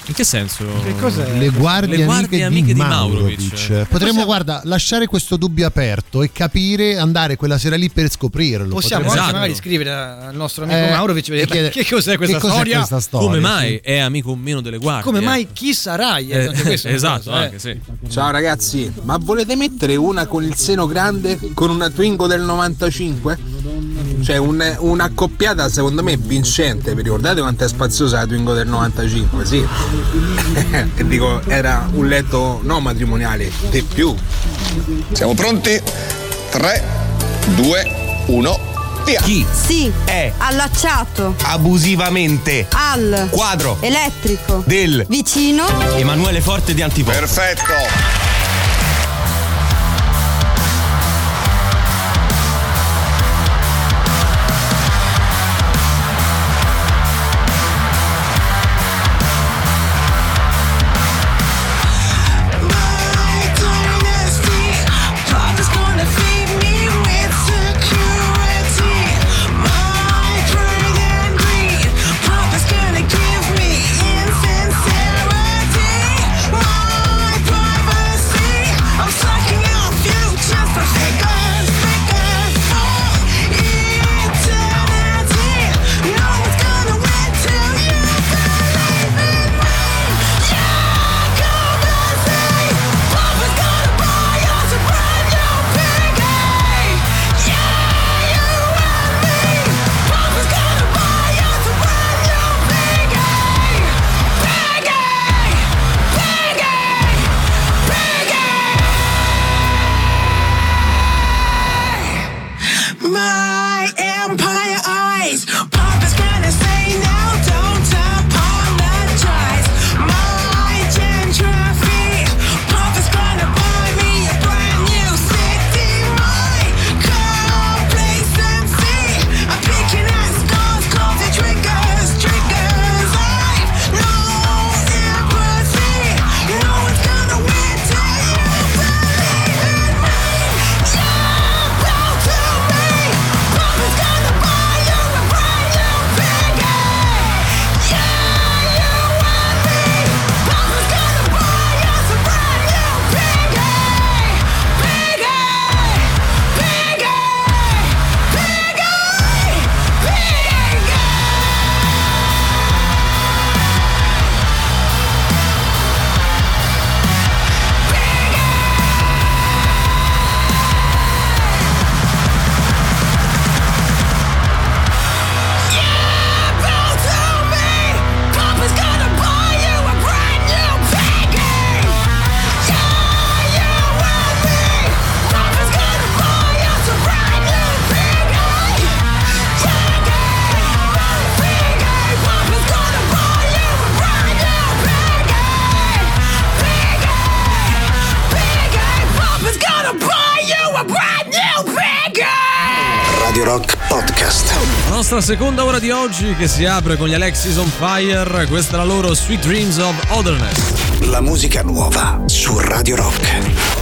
In che senso? Che cos'è? Le guardie, Le guardie amiche, amiche di di Maurovic. Maurovic. Potremmo, guarda, lasciare questo dubbio aperto e capire, andare quella sera lì per scoprirlo. Possiamo anche magari scrivere al nostro amico Eh, Maurovic e chiedere- che cos'è questa che cos'è storia. questa storia, Come sì. mai è amico o meno delle guardie? Come mai chi sarai? Eh, anche questo è una esatto, cosa, eh. anche sì. Ciao ragazzi, ma volete mettere una con il seno grande con una Twingo del 95? Cioè un- un'accoppiata secondo me vincente, vi ricordate quanto è spaziosa la Twingo del 95? Sì. e dico, era un letto no matrimoniale, di più. Siamo pronti? 3, 2, 1, via! Chi Sì. è Allacciato. abusivamente Al. quadro Elettrico. del Vicino. Emanuele Forte di Antipop? Perfetto! Nostra seconda ora di oggi che si apre con gli Alexis on Fire, questa è la loro Sweet Dreams of Otherness. La musica nuova su Radio Rock.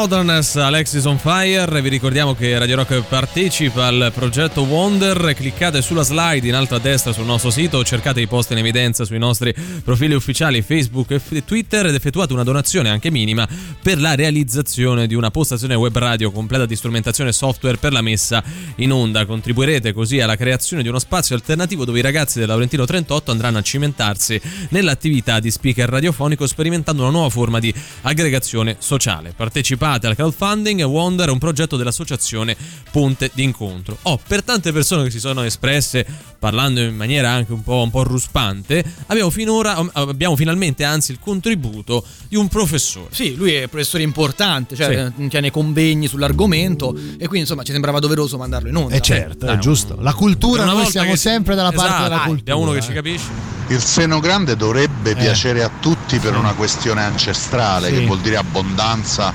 Otherness, Alexis on Fire. Vi ricordiamo che Radio Rock partecipa al progetto Wonder. Cliccate sulla slide in alto a destra sul nostro sito, cercate i post in evidenza sui nostri profili ufficiali Facebook e Twitter ed effettuate una donazione anche minima per la realizzazione di una postazione web radio completa di strumentazione software per la messa in onda. Contribuirete così alla creazione di uno spazio alternativo dove i ragazzi del Laurentino 38 andranno a cimentarsi nell'attività di speaker radiofonico sperimentando una nuova forma di aggregazione sociale. Partecipate al crowdfunding Wonder è un progetto dell'associazione Ponte d'incontro. Oh, per tante persone che si sono espresse parlando in maniera anche un po', un po' ruspante, abbiamo finora abbiamo finalmente anzi il contributo di un professore. Sì, lui è un professore importante, cioè tiene convegni sull'argomento e quindi insomma ci sembrava doveroso mandarlo in onda. Eh certo, Dai, è giusto. La cultura, noi siamo che- sempre dalla parte Esatto, della dai, cultura. abbiamo uno che ci eh. capisce. Il seno grande dovrebbe piacere a tutti per una questione ancestrale, Sì. che vuol dire abbondanza,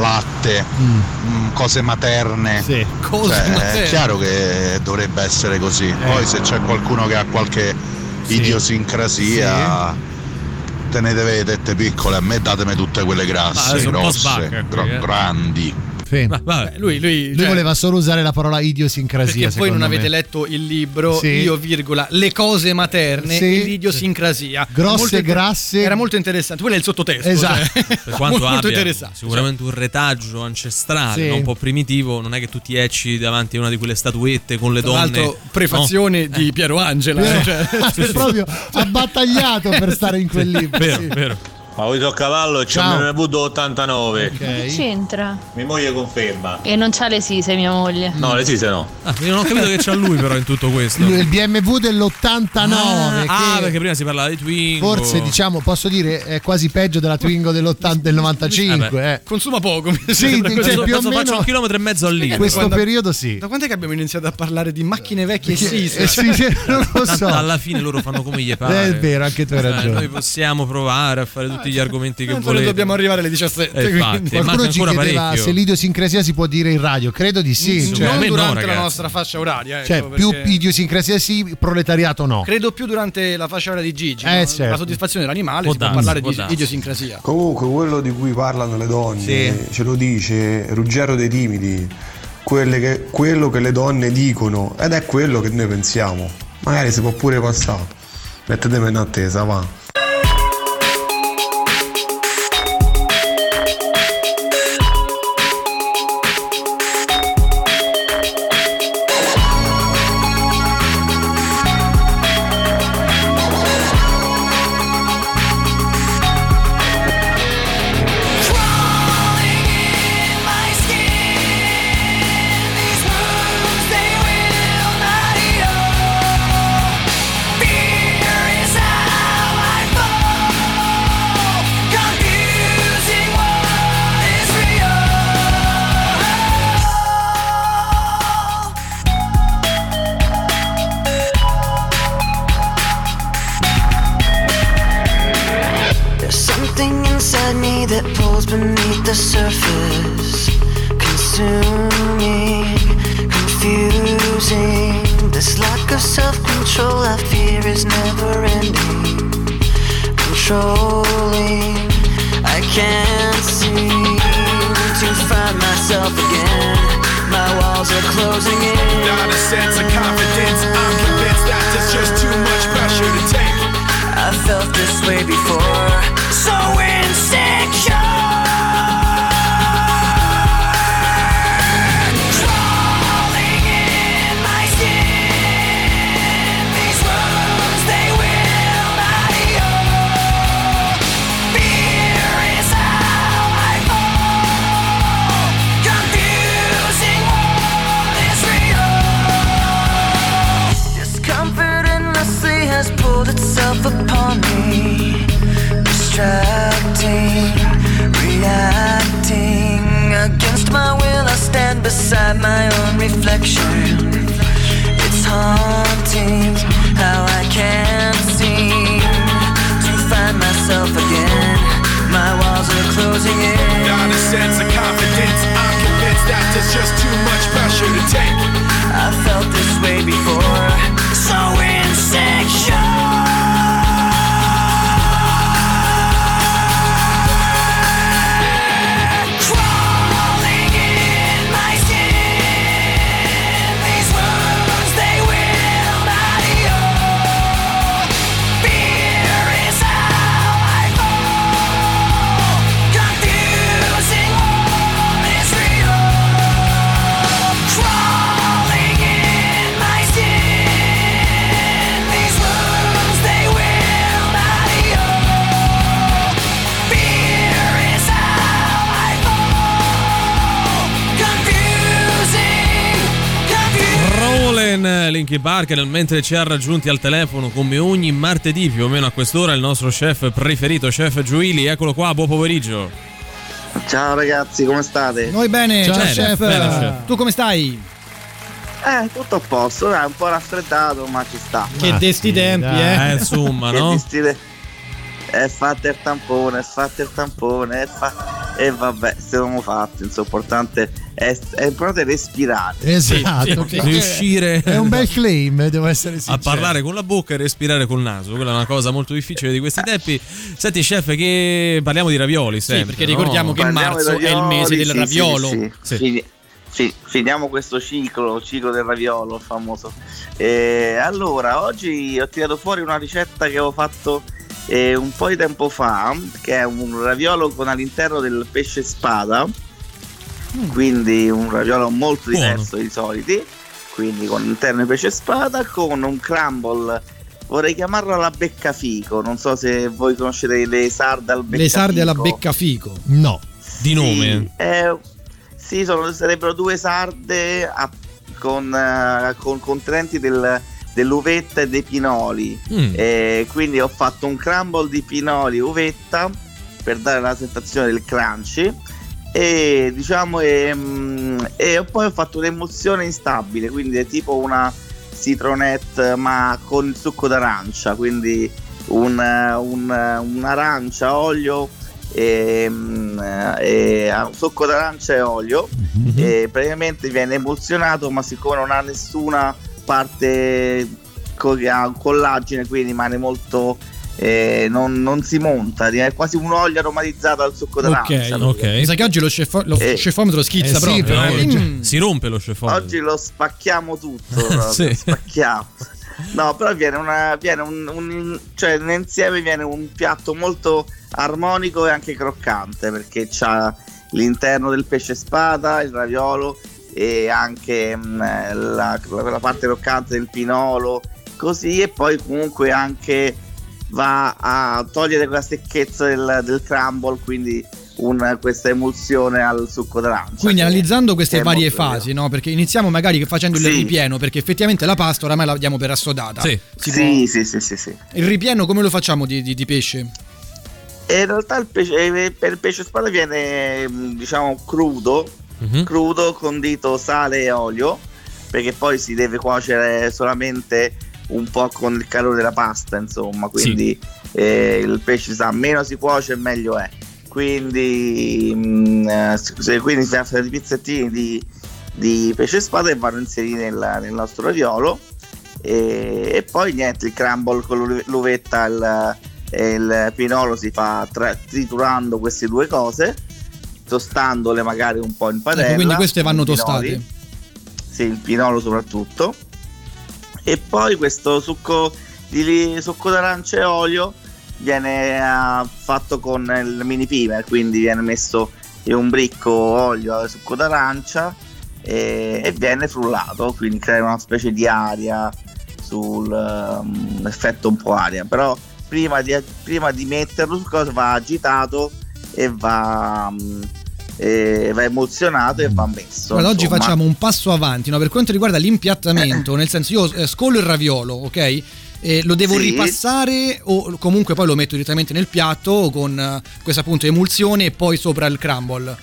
latte, mm, cose materne. Cose Cioè, materne. È chiaro che dovrebbe essere così. Poi se c'è qualcuno che ha qualche idiosincrasia, teneteve le tette piccole, a me datemi tutte quelle Ma grasse, grosse, gro- eh. grandi. Sì. lui, lui, Lui cioè- voleva solo usare la parola idiosincrasia. Perché voi non secondo avete me. letto il libro Sì. Io, virgola, le cose materne Sì. e l'idiosincrasia. Grosse, grasse. Era molto interessante. Quello è il sottotesto. Esatto. cioè. Per quanto molto abbia interessante. sicuramente un retaggio ancestrale, Sì. no? un po' primitivo, non è che tu ti ecci davanti a una di quelle statuette con le Tra donne. prefazione no? di Piero Angela. Piero- cioè- È proprio ha battagliato per stare in quel libro. Vero, sì. vero. Ma voi a cavallo e c'ho Ciao. un bevuto 89. Che c'entra? Mia moglie conferma. E non c'ha le sise, mia moglie. No, le sise no. Ah, io non ho capito che c'ha lui però in tutto questo. Il BMW dell'89. Ah, che perché prima si parlava di Twingo. Forse diciamo, posso dire, è quasi peggio della Twingo dell'80 del 95. eh. Consuma poco. mi Sì, sembra. cioè, Penso- più o meno un chilometro e mezzo al in litro. questo Quando- periodo sì. Da quando è che abbiamo iniziato a parlare di macchine vecchie e sise? eh, sì, sì, non lo so. Tanto alla fine loro fanno come gli pare. Eh, è vero, anche tu hai Cioè, ragione. Noi possiamo provare a fare tutti gli argomenti che Tanto volete. noi dobbiamo arrivare alle 17. Eh, infatti, Qualcuno ci chiedeva parecchio. se l'idiosincrasia si può dire in radio. Credo di sì. non Cioè, me no, durante la ragazzi. nostra fascia oraria. cioè, ecco, più perché- idiosincrasia sì, proletariato no. Credo più durante la fascia oraria di Gigi. Eh, no? certo. La soddisfazione dell'animale Può si può darsi, parlare può di darsi. idiosincrasia. Comunque quello di cui parlano le donne, Sì. ce lo dice Ruggero dei Timidi, quelle che- quello che le donne dicono ed è quello che noi pensiamo. Magari si può pure passare. Mettetemi in attesa, va. Closing in. Not a sense of confidence. I'm convinced that there's just too much pressure to take. I felt this way before. So insecure. Beside my own reflection. It's haunting how I can't seem to find myself again. My walls are closing in. Not a sense of confidence. I'm convinced that there's just too much pressure to take. Linkin Park nel mentre ci ha raggiunti al telefono come ogni martedì più o meno a quest'ora il nostro chef preferito, chef Giuili. Eccolo qua, buon pomeriggio. Ciao ragazzi, come state? Noi bene, Ciao, ciao, bene, chef. bene, chef. Tu come stai? Eh, tutto a posto, dai, un po' raffreddato, ma ci sta. Che Ah, desti sì, tempi, dai. eh. Eh, insomma, Che no? destile- È fatto il tampone, è fatto il tampone, è fa- e vabbè, siamo fatti, insomma, importante è, è importante respirare. Esatto, sì, che- riuscire- È un bel claim, devo essere sincero. a parlare con la bocca e respirare col naso. Quella è una cosa molto difficile di questi tempi. Senti, chef, che parliamo di ravioli sempre. perché ricordiamo no? che Parliamo marzo di è il mese del sì, sì, raviolo. sì, sì. Fini- fi- finiamo questo ciclo, ciclo del raviolo famoso. Eh, allora, oggi ho tirato fuori una ricetta che avevo fatto eh, un po' di tempo fa, che è un raviolo con all'interno del pesce spada, quindi un raviolo molto diverso dai soliti, quindi con all'interno pesce spada, con un crumble. Vorrei chiamarlo alla beccafico, non so se voi conoscete le sarde al beccafico. Le sarde alla beccafico. No. Di nome? Eh, sì, sono, sarebbero due sarde a- con, eh, con contenenti del- dell'uvetta e dei pinoli. Mm. Eh, quindi ho fatto un crumble di pinoli e uvetta per dare la sensazione del crunchy. E diciamo, ehm, e poi ho fatto un'emulsione instabile, quindi è tipo una citronette ma con il succo d'arancia, quindi un, un- un'arancia, olio e, e succo d'arancia e olio e praticamente viene emulsionato ma siccome non ha nessuna parte co- che ha un collagene quindi rimane molto eh, non, non si monta è quasi un olio aromatizzato al succo d'arancia ok. Mi sa che oggi lo, chef, lo Eh. chefometro schizza Eh sì, proprio. però eh. Mm. si rompe lo chefometro. Oggi lo spacchiamo tutto, Sì. spacchiamo. No, però viene, una, viene un, un- cioè insieme viene un piatto molto armonico e anche croccante perché c'ha l'interno del pesce spada, il raviolo e anche mm, la, quella parte croccante del pinolo, così e poi comunque anche va a togliere quella secchezza del, del crumble, quindi un- questa emulsione al succo d'arancia. Quindi analizzando queste varie fasi, no? Perché iniziamo magari facendo il Sì. ripieno, perché effettivamente la pasta oramai la diamo per assodata. Sì. Si Sì, può- sì, sì, sì, sì. Il ripieno come lo facciamo di, di- di pesce? E in realtà il pesce, eh, per il pesce spada viene mh, diciamo crudo, Mhm. crudo condito sale e olio, perché poi si deve cuocere solamente un po' con il calore della pasta, insomma, quindi eh, il pesce sa meno si cuoce meglio è. Quindi, mh, eh, se- quindi si fanno dei pizzettini di, di pesce spada e vanno inseriti nel, nel nostro raviolo e, e poi niente il crumble con l'uve- l'uvetta e il, il pinolo si fa tra- triturando queste due cose tostandole magari un po' in padella Ecco, quindi queste vanno tostate. sì il pinolo soprattutto. E poi questo succo di succo d'arancia e olio viene eh, fatto con il mini pimer quindi viene messo in un bricco olio e succo d'arancia e, e viene frullato quindi crea una specie di aria sul um, effetto un po' aria. Però prima di, prima di metterlo su cosa va agitato e va, um, e va emulsionato e va messo Guarda, oggi facciamo un passo avanti no? per quanto riguarda l'impiattamento, nel senso io eh, scolo il raviolo, ok? E lo devo Sì. ripassare o comunque poi lo metto direttamente nel piatto con eh, questa appunto emulsione e poi sopra il crumble.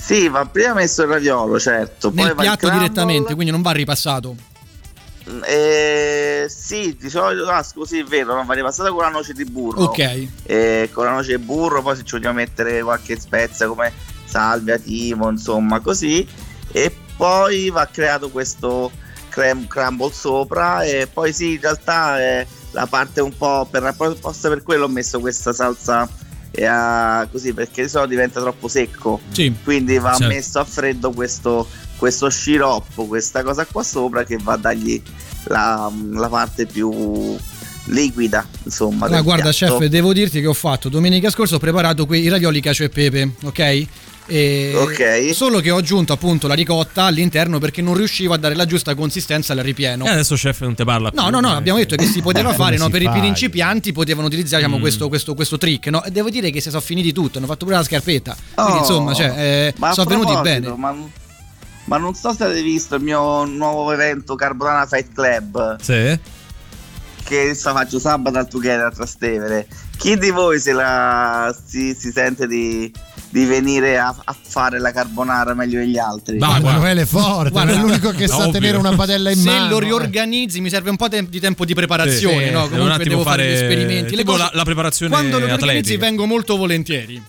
sì va prima messo il raviolo certo poi Nel il piatto crumble, direttamente, quindi non va ripassato. Eh, sì, di solito, ah, scusi, è vero, non va ripassata con la noce di burro. Ok. Eh, con la noce di burro, poi se ci vogliamo mettere qualche spezia come salvia, timo, insomma, così. E poi va creato questo creme crumble sopra. E poi sì, in realtà è la parte un po' per apposta per quello ho messo questa salsa eh, così perché di solito diventa troppo secco. Sì. Quindi va Certo. messo a freddo questo, questo sciroppo, questa cosa qua sopra che va a dargli la, la parte più liquida, insomma. Ma del guarda, piatto. chef, devo dirti che ho fatto domenica scorsa ho preparato quei ravioli cacio e pepe, ok? E Ok. Solo che ho aggiunto appunto la ricotta all'interno perché non riuscivo a dare la giusta consistenza al ripieno. E adesso chef non te parla più. No, no, no, abbiamo detto che si poteva fare, no, si per i fa? principianti potevano utilizzare diciamo, Mm. questo, questo, questo trick, no? E devo dire che si sono finiti tutto, hanno fatto pure la scarpetta. Oh, Quindi insomma, cioè, eh, sono venuti bene. Ma, Ma non so se avete visto il mio nuovo evento Carbonara Fight Club. Sì. Che sta faccio sabato al Together a Trastevere. Chi di voi se la si, si sente di, di venire a, a fare la carbonara meglio degli altri? Ma Emanuele è forte, Guarda, è l'unico che sa ovvio. tenere una padella in Se mano. lo riorganizzi, mi serve un po' di tempo di preparazione, Sì, no? Comunque un attimo devo fare, fare- gli esperimenti. Le cose- la- la preparazione Quando lo organizzi atletica. vengo molto volentieri.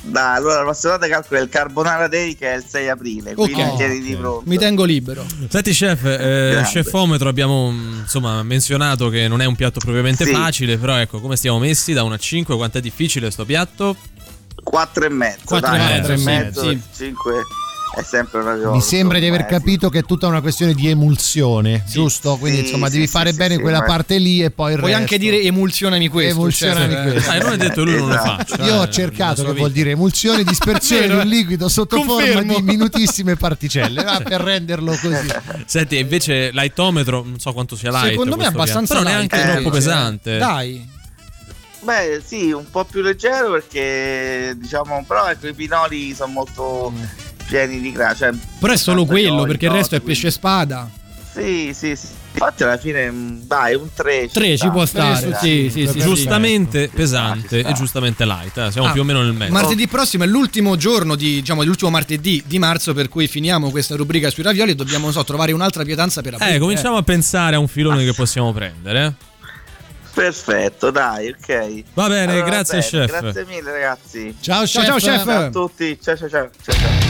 Dai, allora la prossima volta calcolo il Carbonara Day che è il 6 aprile, quindi Ok. tieniti pronto. Mi tengo libero. Senti chef, eh, chefometro abbiamo mm, insomma menzionato che non è un piatto propriamente Sì. facile, però ecco come stiamo messi da 1 a 5, quanto è difficile sto piatto? 4 e mezzo, Quattro dai, e quattro mezzo, e mezzo, sì. 5 è sempre cosa. Mi sembra di aver eh, capito che è tutta una questione di emulsione, giusto? Quindi Sì, insomma sì, devi sì, fare sì, bene sì, quella ma- parte lì e poi il Puoi resto. anche dire emulsionami questo. Emulsionami chef. questo. Ah, non hai detto lui non lo Esatto. faccia. Io ho eh, cercato che vuol dire emulsione, dispersione di un liquido sotto Confermo. forma di minutissime particelle, ma per renderlo così. Senti, invece lightometro, non so quanto sia light. Secondo me è abbastanza Però neanche eh, troppo invece. pesante. Dai. Beh, sì, un po' più leggero perché diciamo, però ecco i pinoli sono molto pieni di grassi. Cioè, Però è solo quello, perché il resto è quindi- pesce spada. Sì, sì, sì. Infatti alla fine mm, dai, un 3. 3 ci può stare. Sì, sì, sì, giustamente pesante e giustamente light. eh, Siamo Ah, più o meno nel mezzo. Martedì prossimo è l'ultimo giorno di, diciamo, l'ultimo martedì di marzo per cui finiamo questa rubrica sui ravioli e dobbiamo, non so, trovare un'altra pietanza per aprire. Eh, cominciamo a pensare a un filone che possiamo prendere. eh. Perfetto, dai, ok. Va bene, Allora, grazie, bene, chef. Grazie mille, ragazzi. Ciao, Ciao, ciao, chef. Ciao a tutti. Ciao, ciao, ciao. ciao, ciao.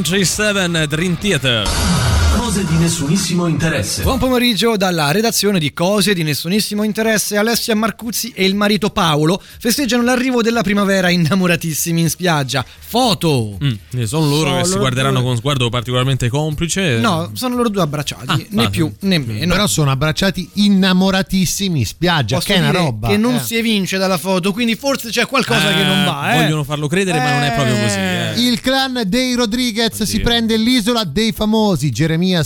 Room 137 Dream Theater. Cose di nessunissimo interesse. Buon pomeriggio dalla redazione di Cose di nessunissimo interesse. Alessia Marcuzzi e il marito Paolo festeggiano l'arrivo della primavera innamoratissimi in spiaggia. Foto! Mm, sono loro Sono che si loro guarderanno due. con sguardo particolarmente complice. No, sono loro due abbracciati, né ah, più né meno. Però sono abbracciati innamoratissimi in spiaggia, Posso che è una roba. che non eh. si evince dalla foto, quindi forse c'è qualcosa Eh, che non va. Eh. Vogliono farlo credere, ma non è proprio così. eh. Il clan dei Rodriguez si prende l'isola dei famosi.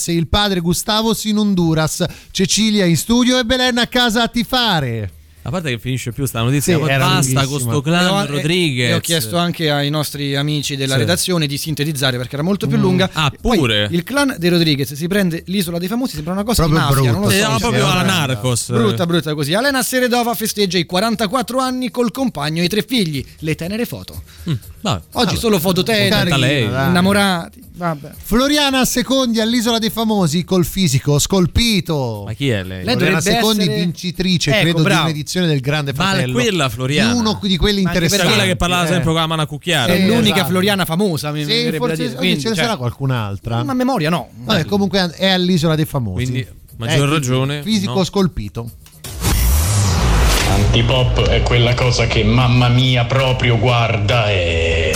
E il padre Gustavos in Honduras. Cecilia in studio e Belen a casa a tifare. A parte che finisce più sta notizia, Sì, poi era basta con lunghissima. sto clan Rodriguez. E ho chiesto anche ai nostri amici della Sì. redazione di sintetizzare perché era molto più Mm. lunga. Ah, Poi pure? il clan dei Rodriguez si prende l'isola dei famosi, sembra una cosa Proprio di mafia, brutta. non lo so. Eh, proprio alla brutta. Narcos. Brutta, brutta così. Alena Seredova festeggia i 44 anni col compagno e i tre figli. Le tenere foto. Vabbè. Oggi solo foto tenere, innamorati. Vabbè. Floriana Secondi all'isola dei famosi col fisico scolpito. Ma chi è lei? Lei Floriana Secondi essere- vincitrice, Ecco, credo, bravo. di un'edizione del Grande Ma Fratello. quella Floriana. Di uno di quelli Ma interessanti. quella che parlava Eh. sempre con la mano a cucchiare. È Eh, l'unica esatto. Floriana famosa, mi Sì, forse dire. Quindi, ce ne cioè, sarà qualcun'altra. Ma a memoria no. Vabbè, comunque è all'isola dei famosi. Quindi, maggior quindi, ragione, Fisico no? scolpito. Antipop è quella cosa che mamma mia proprio guarda e...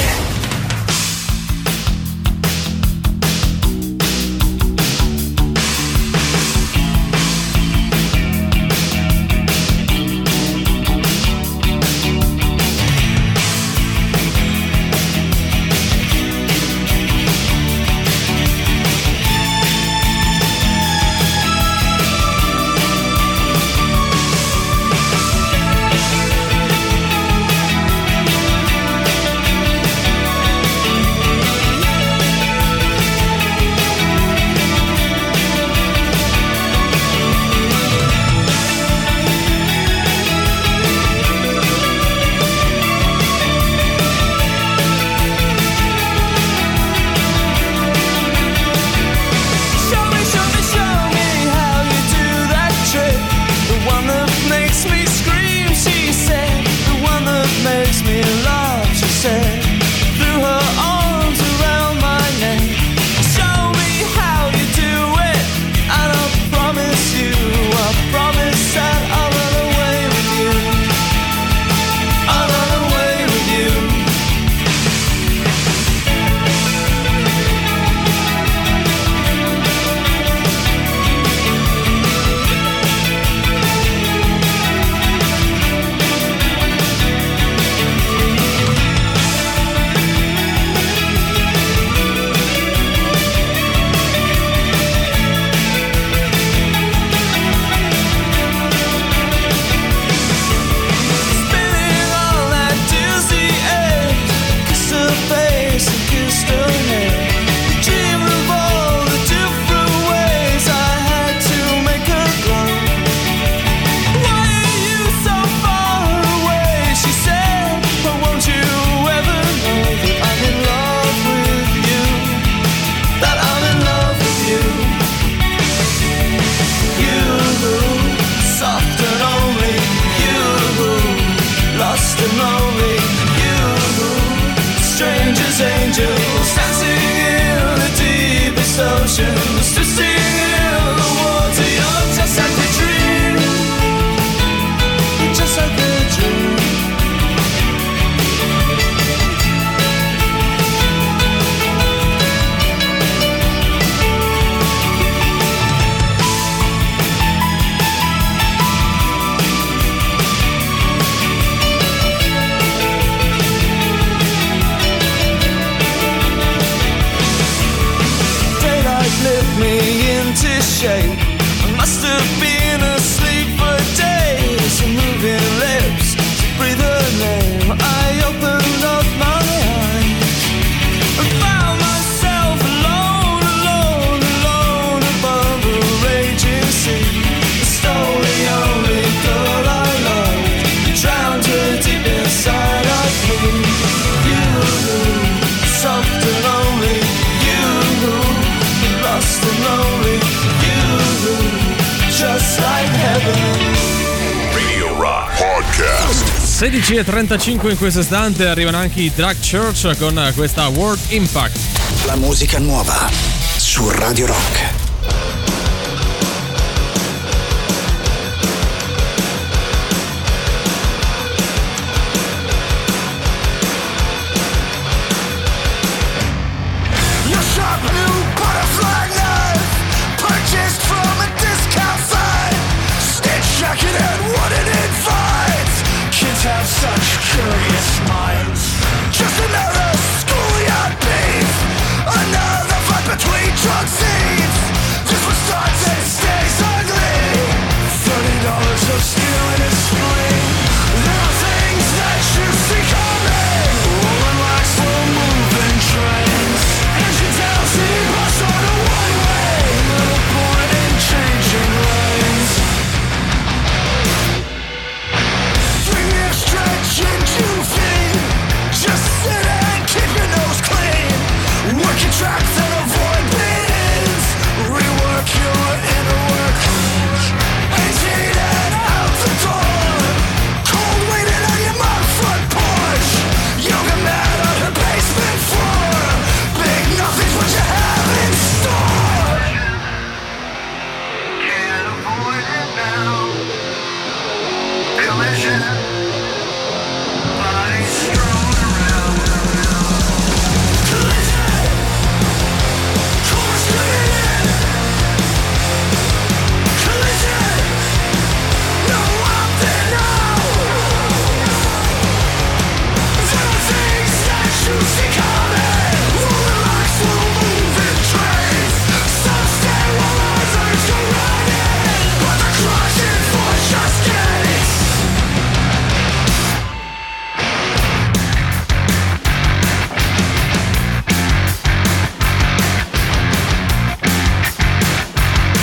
16.35 in questo istante arrivano anche i Drag Church con questa World Impact. La musica nuova su Radio Rock.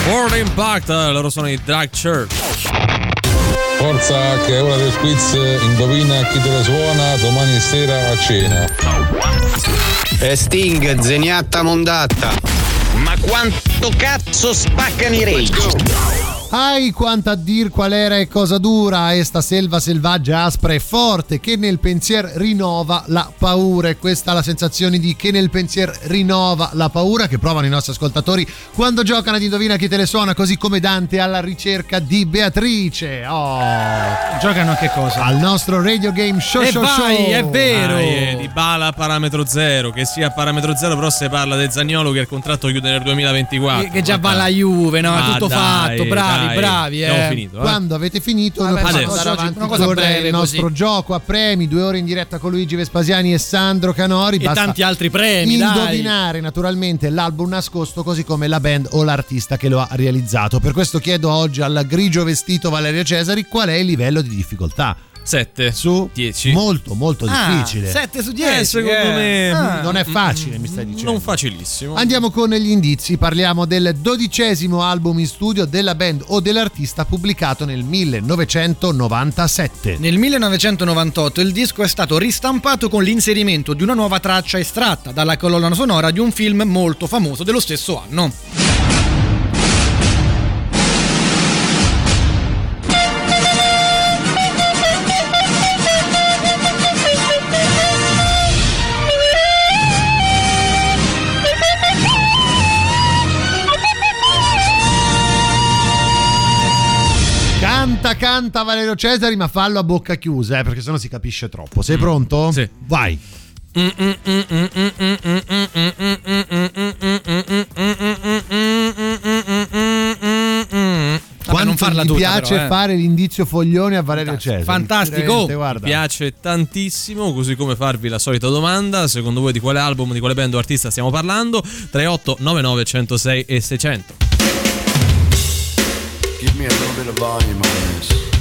World Impact, loro sono i Drag Church. Forza che è ora del quiz, indovina chi te la suona domani sera a cena. E Sting, zeniatta mondatta. Ma quanto cazzo spaccano i rage? Ai quanta a dir qual era e cosa dura esta selva selvaggia aspra e forte che nel pensier rinnova la paura e questa è la sensazione di che nel pensier rinnova la paura che provano i nostri ascoltatori quando giocano ad indovina chi te le suona così come Dante alla ricerca di Beatrice oh. giocano a che cosa? al nostro radio game show E show vai, show è vero. Eh, di Bala parametro zero, che sia parametro zero, però si parla del Zagnolo che il contratto chiude nel 2024. Che, che già va la Juve, no? Ma tutto dai, fatto, bravi, dai, bravi. Eh. finito. eh. Quando avete finito, noi Vabbè, possiamo adesso. andare avanti Una cosa breve il nostro così. gioco a premi, due ore in diretta con Luigi Vespasiani e Sandro Canori. E tanti altri premi, dai. Indovinare naturalmente l'album nascosto, così come la band o l'artista che lo ha realizzato. Per questo chiedo oggi al grigio vestito Valerio Cesari qual è il livello di difficoltà. 7 su 10. Molto, molto Ah, difficile. 7 su 10. Eh, secondo eh. me Ah. Non è facile, mi stai dicendo. non facilissimo. Andiamo con gli indizi, parliamo del dodicesimo album in studio della band o dell'artista pubblicato nel 1997. Nel 1998 il disco è stato ristampato con l'inserimento di una nuova traccia estratta dalla colonna sonora di un film molto famoso dello stesso anno. Canta, canta Valerio Cesari, ma fallo a bocca chiusa, eh, perché sennò si capisce troppo. Sei pronto? Sì. Vai. Quanto non farla gli tutta, piace però, eh. fare l'indizio foglione a Valerio Cesari. Fantastico. Veramente, Mi Guarda. piace tantissimo, così come farvi la solita domanda. Secondo voi di quale album, di quale band o artista stiamo parlando? 38 99 106 e 600. Me a little bit of volume on this.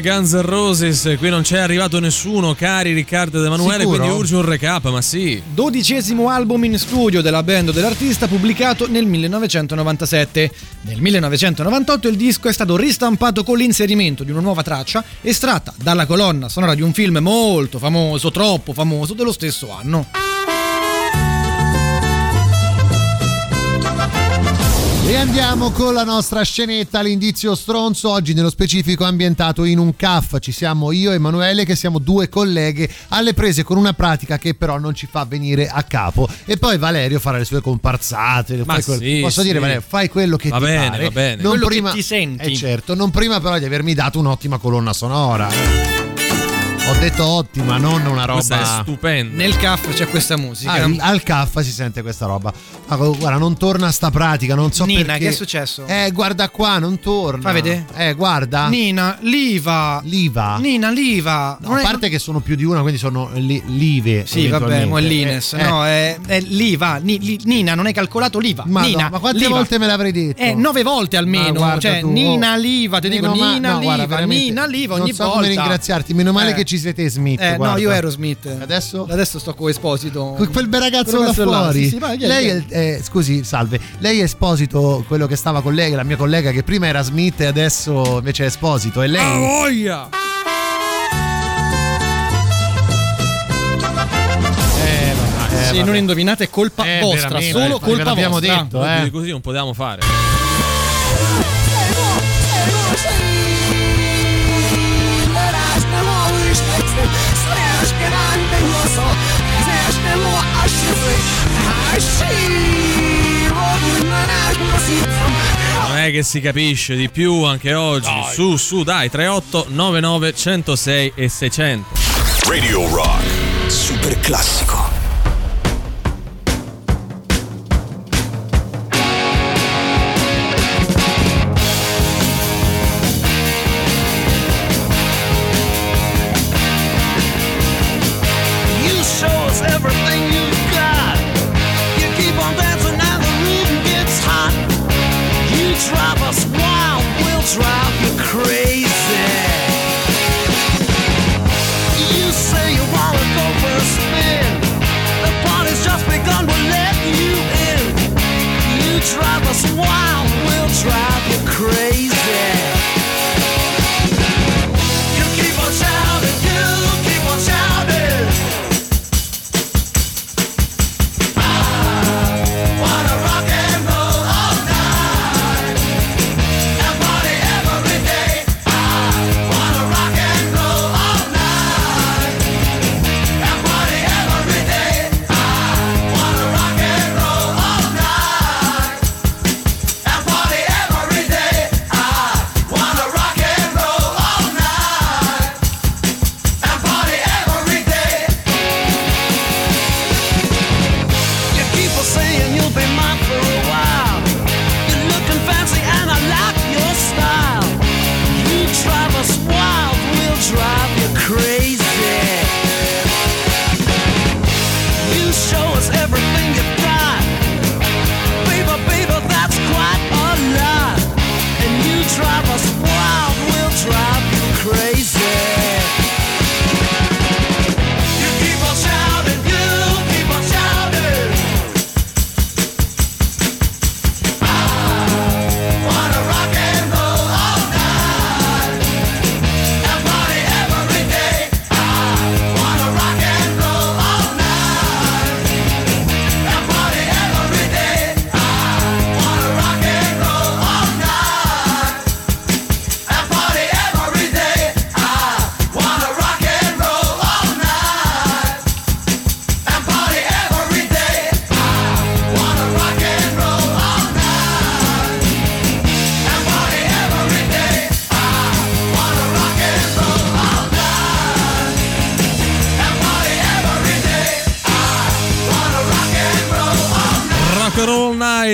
Guns N' Roses. Qui non c'è arrivato nessuno, cari Riccardo ed Emanuele, Sicuro? quindi urge un recap, ma sì. Dodicesimo album in studio della band o dell'artista pubblicato nel 1997. Nel 1998 il disco è stato ristampato con l'inserimento di una nuova traccia estratta dalla colonna sonora di un film molto famoso, troppo famoso, dello stesso anno. E andiamo con la nostra scenetta, l'indizio stronzo, oggi nello specifico ambientato in un CAF. Ci siamo io e Emanuele che siamo due colleghe alle prese con una pratica che però non ci fa venire a capo. E poi Valerio farà le sue comparsate. Ma fai quel- sì, Posso sì. dire Valerio, fai quello che Va ti bene, pare. va bene. Non Quello che prima, ti senti. Eh certo, non prima però di avermi dato un'ottima colonna sonora. Ho detto ottima, non una roba Questa è stupenda. Nel CAF c'è questa musica. Ah, al- CAF si sente questa roba. Ma guarda, non torna sta pratica, non so Nina, perché. che è successo? Eh, guarda qua, non torna. Fa vedere? Eh, guarda. Nina, l'IVA. L'IVA. Nina, l'IVA. No, a parte che sono più di una, quindi sono li- l'IVE. Sì, vabbè, mo è l'Ines. Eh, eh. No, è, è l'IVA. Ni- li- Nina, non hai calcolato l'IVA. Ma, no, Nina, ma quante l'IVA. volte me l'avrei detto? Eh, nove volte almeno. guarda Cioè, tu, Nina l'IVA, ti dico ma- Nina no, guarda, l'IVA, veramente, Nina l'IVA ogni non so volta. come ringraziarti, meno male Eh. che ci siete Smith. Eh, no, io ero Smith. Adesso? Adesso sto con Esposito. Que- Quel bel ragazzo Quel là fuori. Sì, sì, vai, vieni, lei è, eh, scusi, salve. Lei è Esposito, quello che stava con lei, la mia collega che prima era Smith e adesso invece è Esposito. E lei. Ah, voglia! Eh, eh, Se vabbè. non indovinate è colpa Eh, vostra, solo eh, colpa vostra. detto, eh. Così non potevamo fare. Non è che si capisce di più anche oggi. Su, su, dai, 38 99 106 e 600. Radio Rock. Super classico.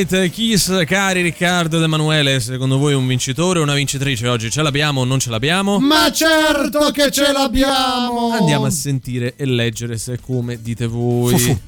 Roll Night, Kiss, cari Riccardo ed Emanuele, secondo voi un vincitore o una vincitrice oggi? Ce l'abbiamo o non ce l'abbiamo? Ma certo che ce l'abbiamo! Andiamo a sentire e leggere se come dite voi. Fu fu.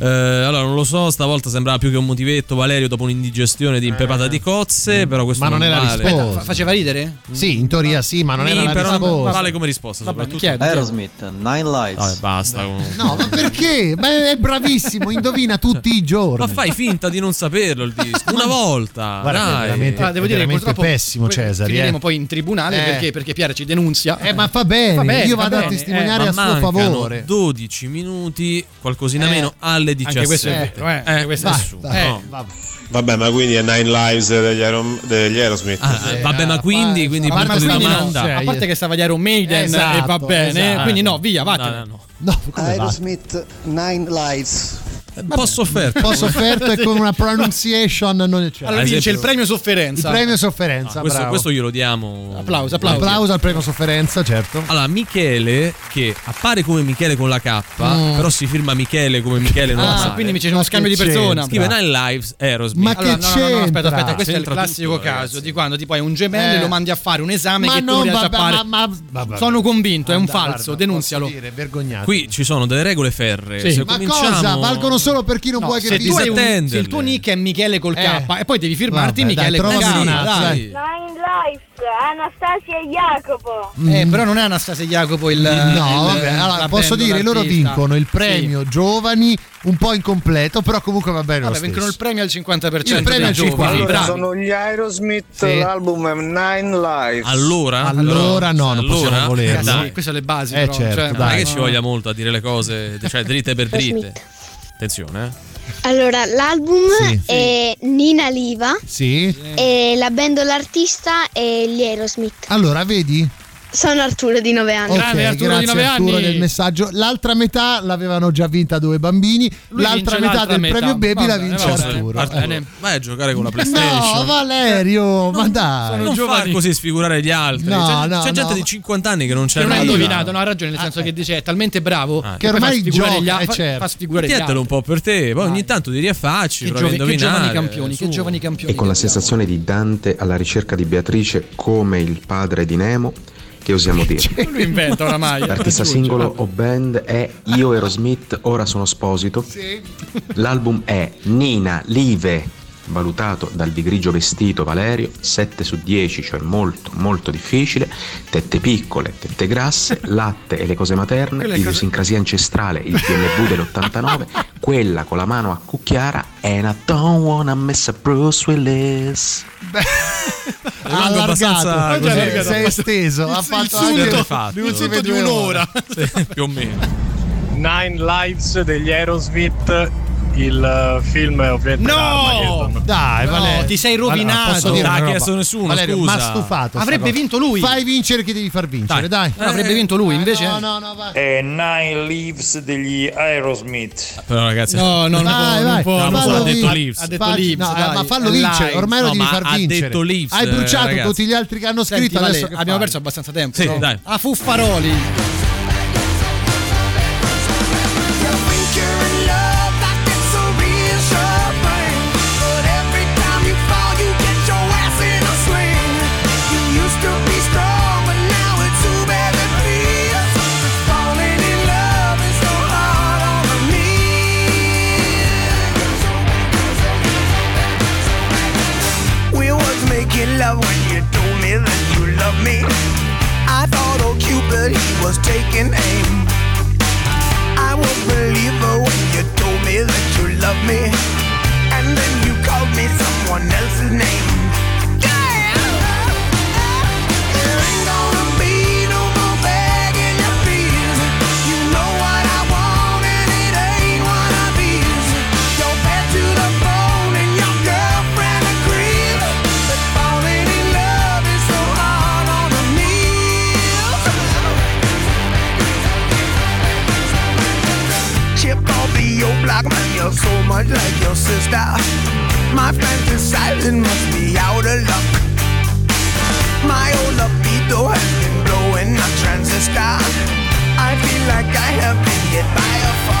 Eh, allora, non lo so, stavolta sembrava più che un motivetto Valerio dopo un'indigestione di impepata di cozze, però questo Ma non è la vale. risposta. Fa- faceva ridere? Sì, in teoria sì, ma non Sì, era la però non risposta. vale come risposta, Va bene, soprattutto. chiedo, Aerosmith, Nine Lives. Vabbè, basta. comunque. No, ma perché? Beh, è bravissimo, indovina tutti i giorni. Ma fai finta di non saperlo il disco. Una volta. Guarda è dai. veramente- Ah, devo è dire che purtroppo pessimo poi Cesari. Finiremo eh. poi in tribunale Eh. perché, perché Piera ci denunzia. Eh, ma fa bene, Va bene, io va vado a bene, testimoniare a suo favore. 12 minuti, qualcosina Eh, meno, alle 17. Anche questo è vero, eh, anche questo è Vai, assurdo. vai, Eh. vabbè. Vabbè, ma quindi è Nine Lives degli, Aerom- degli Aerosmith. Ah, eh, vabbè, ma quindi, quindi A parte, punto di quindi no, domanda. a parte che stava di Iron Maiden Esatto, e va bene, esatto. quindi no, via, vattene. No, no, no. No? Aerosmith Nine Lives. Po' sofferto. Un po' sofferto e con una pronunciation non c'è. Allora Ad vince il esempio- premio Il sofferenza. premio sofferenza, Ah, questo, bravo. questo glielo diamo. Applauso, applauso. Applauso al premio sofferenza, certo. Allora, Michele, che appare come Michele con la K, Mm. però si firma Michele come Michele normale. Ah, quindi c'è uno scambio di persona. Scrive Nine Lives Aerosmith. Ma Allora, che no, no, no, no, aspetta, c'entra? aspetta, questo è il C'entra classico tutto, caso ragazzi. di quando tipo hai un gemello e Eh. lo mandi a fare un esame Ma che tu non non riesci a vabbè, fare. ma- ma- vabbè. Sono convinto, è un falso, denunzialo. dire, vergognato. Qui ci sono delle regole. Sì. Se Ma cominciamo... cosa? Valgono solo per chi non No, vuole che se, tu hai un- disattenderle. se il tuo nick è Michele col K Eh. e poi devi firmarti Vabbè, dai, Michele con trovami K. dai. Sì. Nine Lives, Anastasia e Jacopo. Eh, però non è Anastasia Jacopo il No, il- vabbè, allora la posso dire, loro l'artista. vincono il premio giovani un po' incompleto, però comunque va bene Vabbè, lo vincono il premio al 50% Il premio al giovani, 50%. bravi. sono gli Aerosmith, Sì. l'album è Nine Lives. Allora? Allora no, non possiamo Allora? volerlo. Eh, Dai. sì, queste sono le basi. Eh, però, certo, cioè, Non è dai. che ci voglia molto a dire le cose, cioè dritte per dritte. Attenzione, eh. Allora, l'album Sì. è Nina Liva Sì. e la band l'artista è gli Aerosmith. Allora, vedi? Sono Arturo di 9 anni. Ok, Grande Arturo grazie di nove Arturo anni. del messaggio. L'altra metà l'avevano già vinta due bambini, Lui l'altra metà l'altra del metà. premio Baby la Va bene, vince bene, Arturo. va bene. Vai a giocare con la PlayStation. No, Valerio, ma dai. non giovani. far così sfigurare gli altri. No, c'è no, c'è gente no. di 50 anni che non c'è Che non hai nulla. indovinato, no, ha ragione, nel senso che dice è talmente bravo Ah. che Che ormai fa sfigurare gioca, gli altri. eh, fa- certo. Fa sfigurare gli altri. Un po' per te, poi ogni tanto ti riaffacci, Che, provi giovani campioni, che giovani campioni. E con la sensazione di Dante alla ricerca di Beatrice come il padre di Nemo, che osiamo dire? Lui inventa oramai. L'artista singolo o band è Io ero Smith, ora sono sposito. L'album è Nina Live, valutato dal Vigrigio Vestito Valerio, 7 su 10, cioè molto molto difficile. Tette piccole, tette grasse, latte e le cose materne, Quelle cose- idiosincrasia ancestrale, il DMV dell'89, quella con la mano a cucchiara and I don't wanna miss a Bruce Willis. Abbastanza Allargato, così. cioè, sei esteso, ha fatto anche fatto. l'ultime di due un'ora. Sì, più o meno. Nine Lives degli Aerosmith, il eh, film è ovviamente No! Dai, No, Valerio. ti sei Allora, rovinato. dire Non ha chiesto nessuno, Valerio, scusa. m'ha stufato. Avrebbe vinto lui. Fai vincere chi devi far vincere, dai. No, avrebbe vinto lui, invece. No, no, no, vai. È Nine Lives degli Aerosmith. Però ragazzi, No, no, non Vai, può, vai, non può. No, ma ha detto Leaves. Ha detto Leaves, no, dai. ma fallo vincere, ormai lo No, devi ma far ha vincere. detto Leaves, Hai eh, bruciato tutti gli altri che hanno scritto, adesso abbiamo perso abbastanza tempo. Sì, no? dai. A Fuffaroli. Like I have been hit by a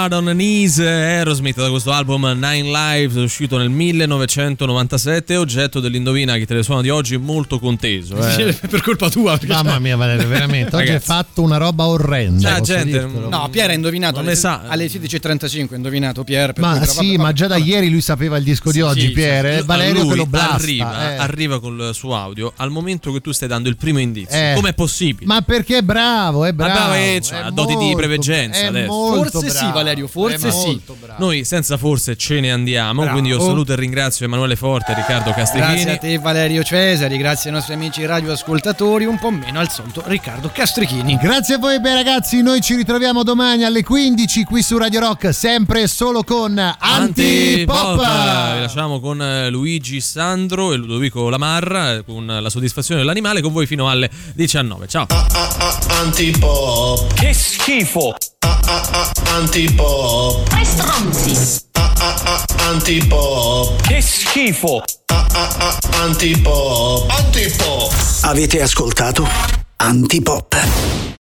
down on the knees uh, Aerosmith da questo album Nine Lives uscito nel 1997 oggetto dell'indovina che te le suona di oggi molto conteso eh. per colpa tua. perché- Mamma mia, Valerio, veramente. Oggi hai fatto una roba orrenda. Cioè, gente. No, Pier ha indovinato Non alle, sa. alle 16.35 ha indovinato Pier. Ma cui- sì, vabbè, ma già da vabbè. ieri lui sapeva il disco di Sì, oggi, sì, Pier. sì. eh, Valerio Lui che lo blasta. arriva, eh. arriva col suo audio al momento che tu stai dando il primo indizio Eh. com'è possibile? Ma perché è bravo, è bravo. bravo, eh, cioè, è ha doti di molto- preveggenza è adesso. molto Forse sì, bravo, Valerio, forse è sì. molto bravo. Noi senza forse ce ne andiamo, Bravo. quindi io saluto e ringrazio Emanuele Forte e Riccardo Castrichini. Grazie a te Valerio Cesari, grazie ai nostri amici radioascoltatori, un po' meno al solito Riccardo Castrichini. Grazie a voi, beh ragazzi, noi ci ritroviamo domani alle 15 qui su Radio Rock, sempre e solo con Antipop! Antipop. Vi lasciamo con eh, Luigi Sandro e Ludovico Lamarra eh, con la soddisfazione dell'animale con voi fino alle 19. Ciao! Antipop. Che schifo. Antipop. Tre stronzi. Antipop. Che schifo. Antipop. Antipop. Avete ascoltato Antipop.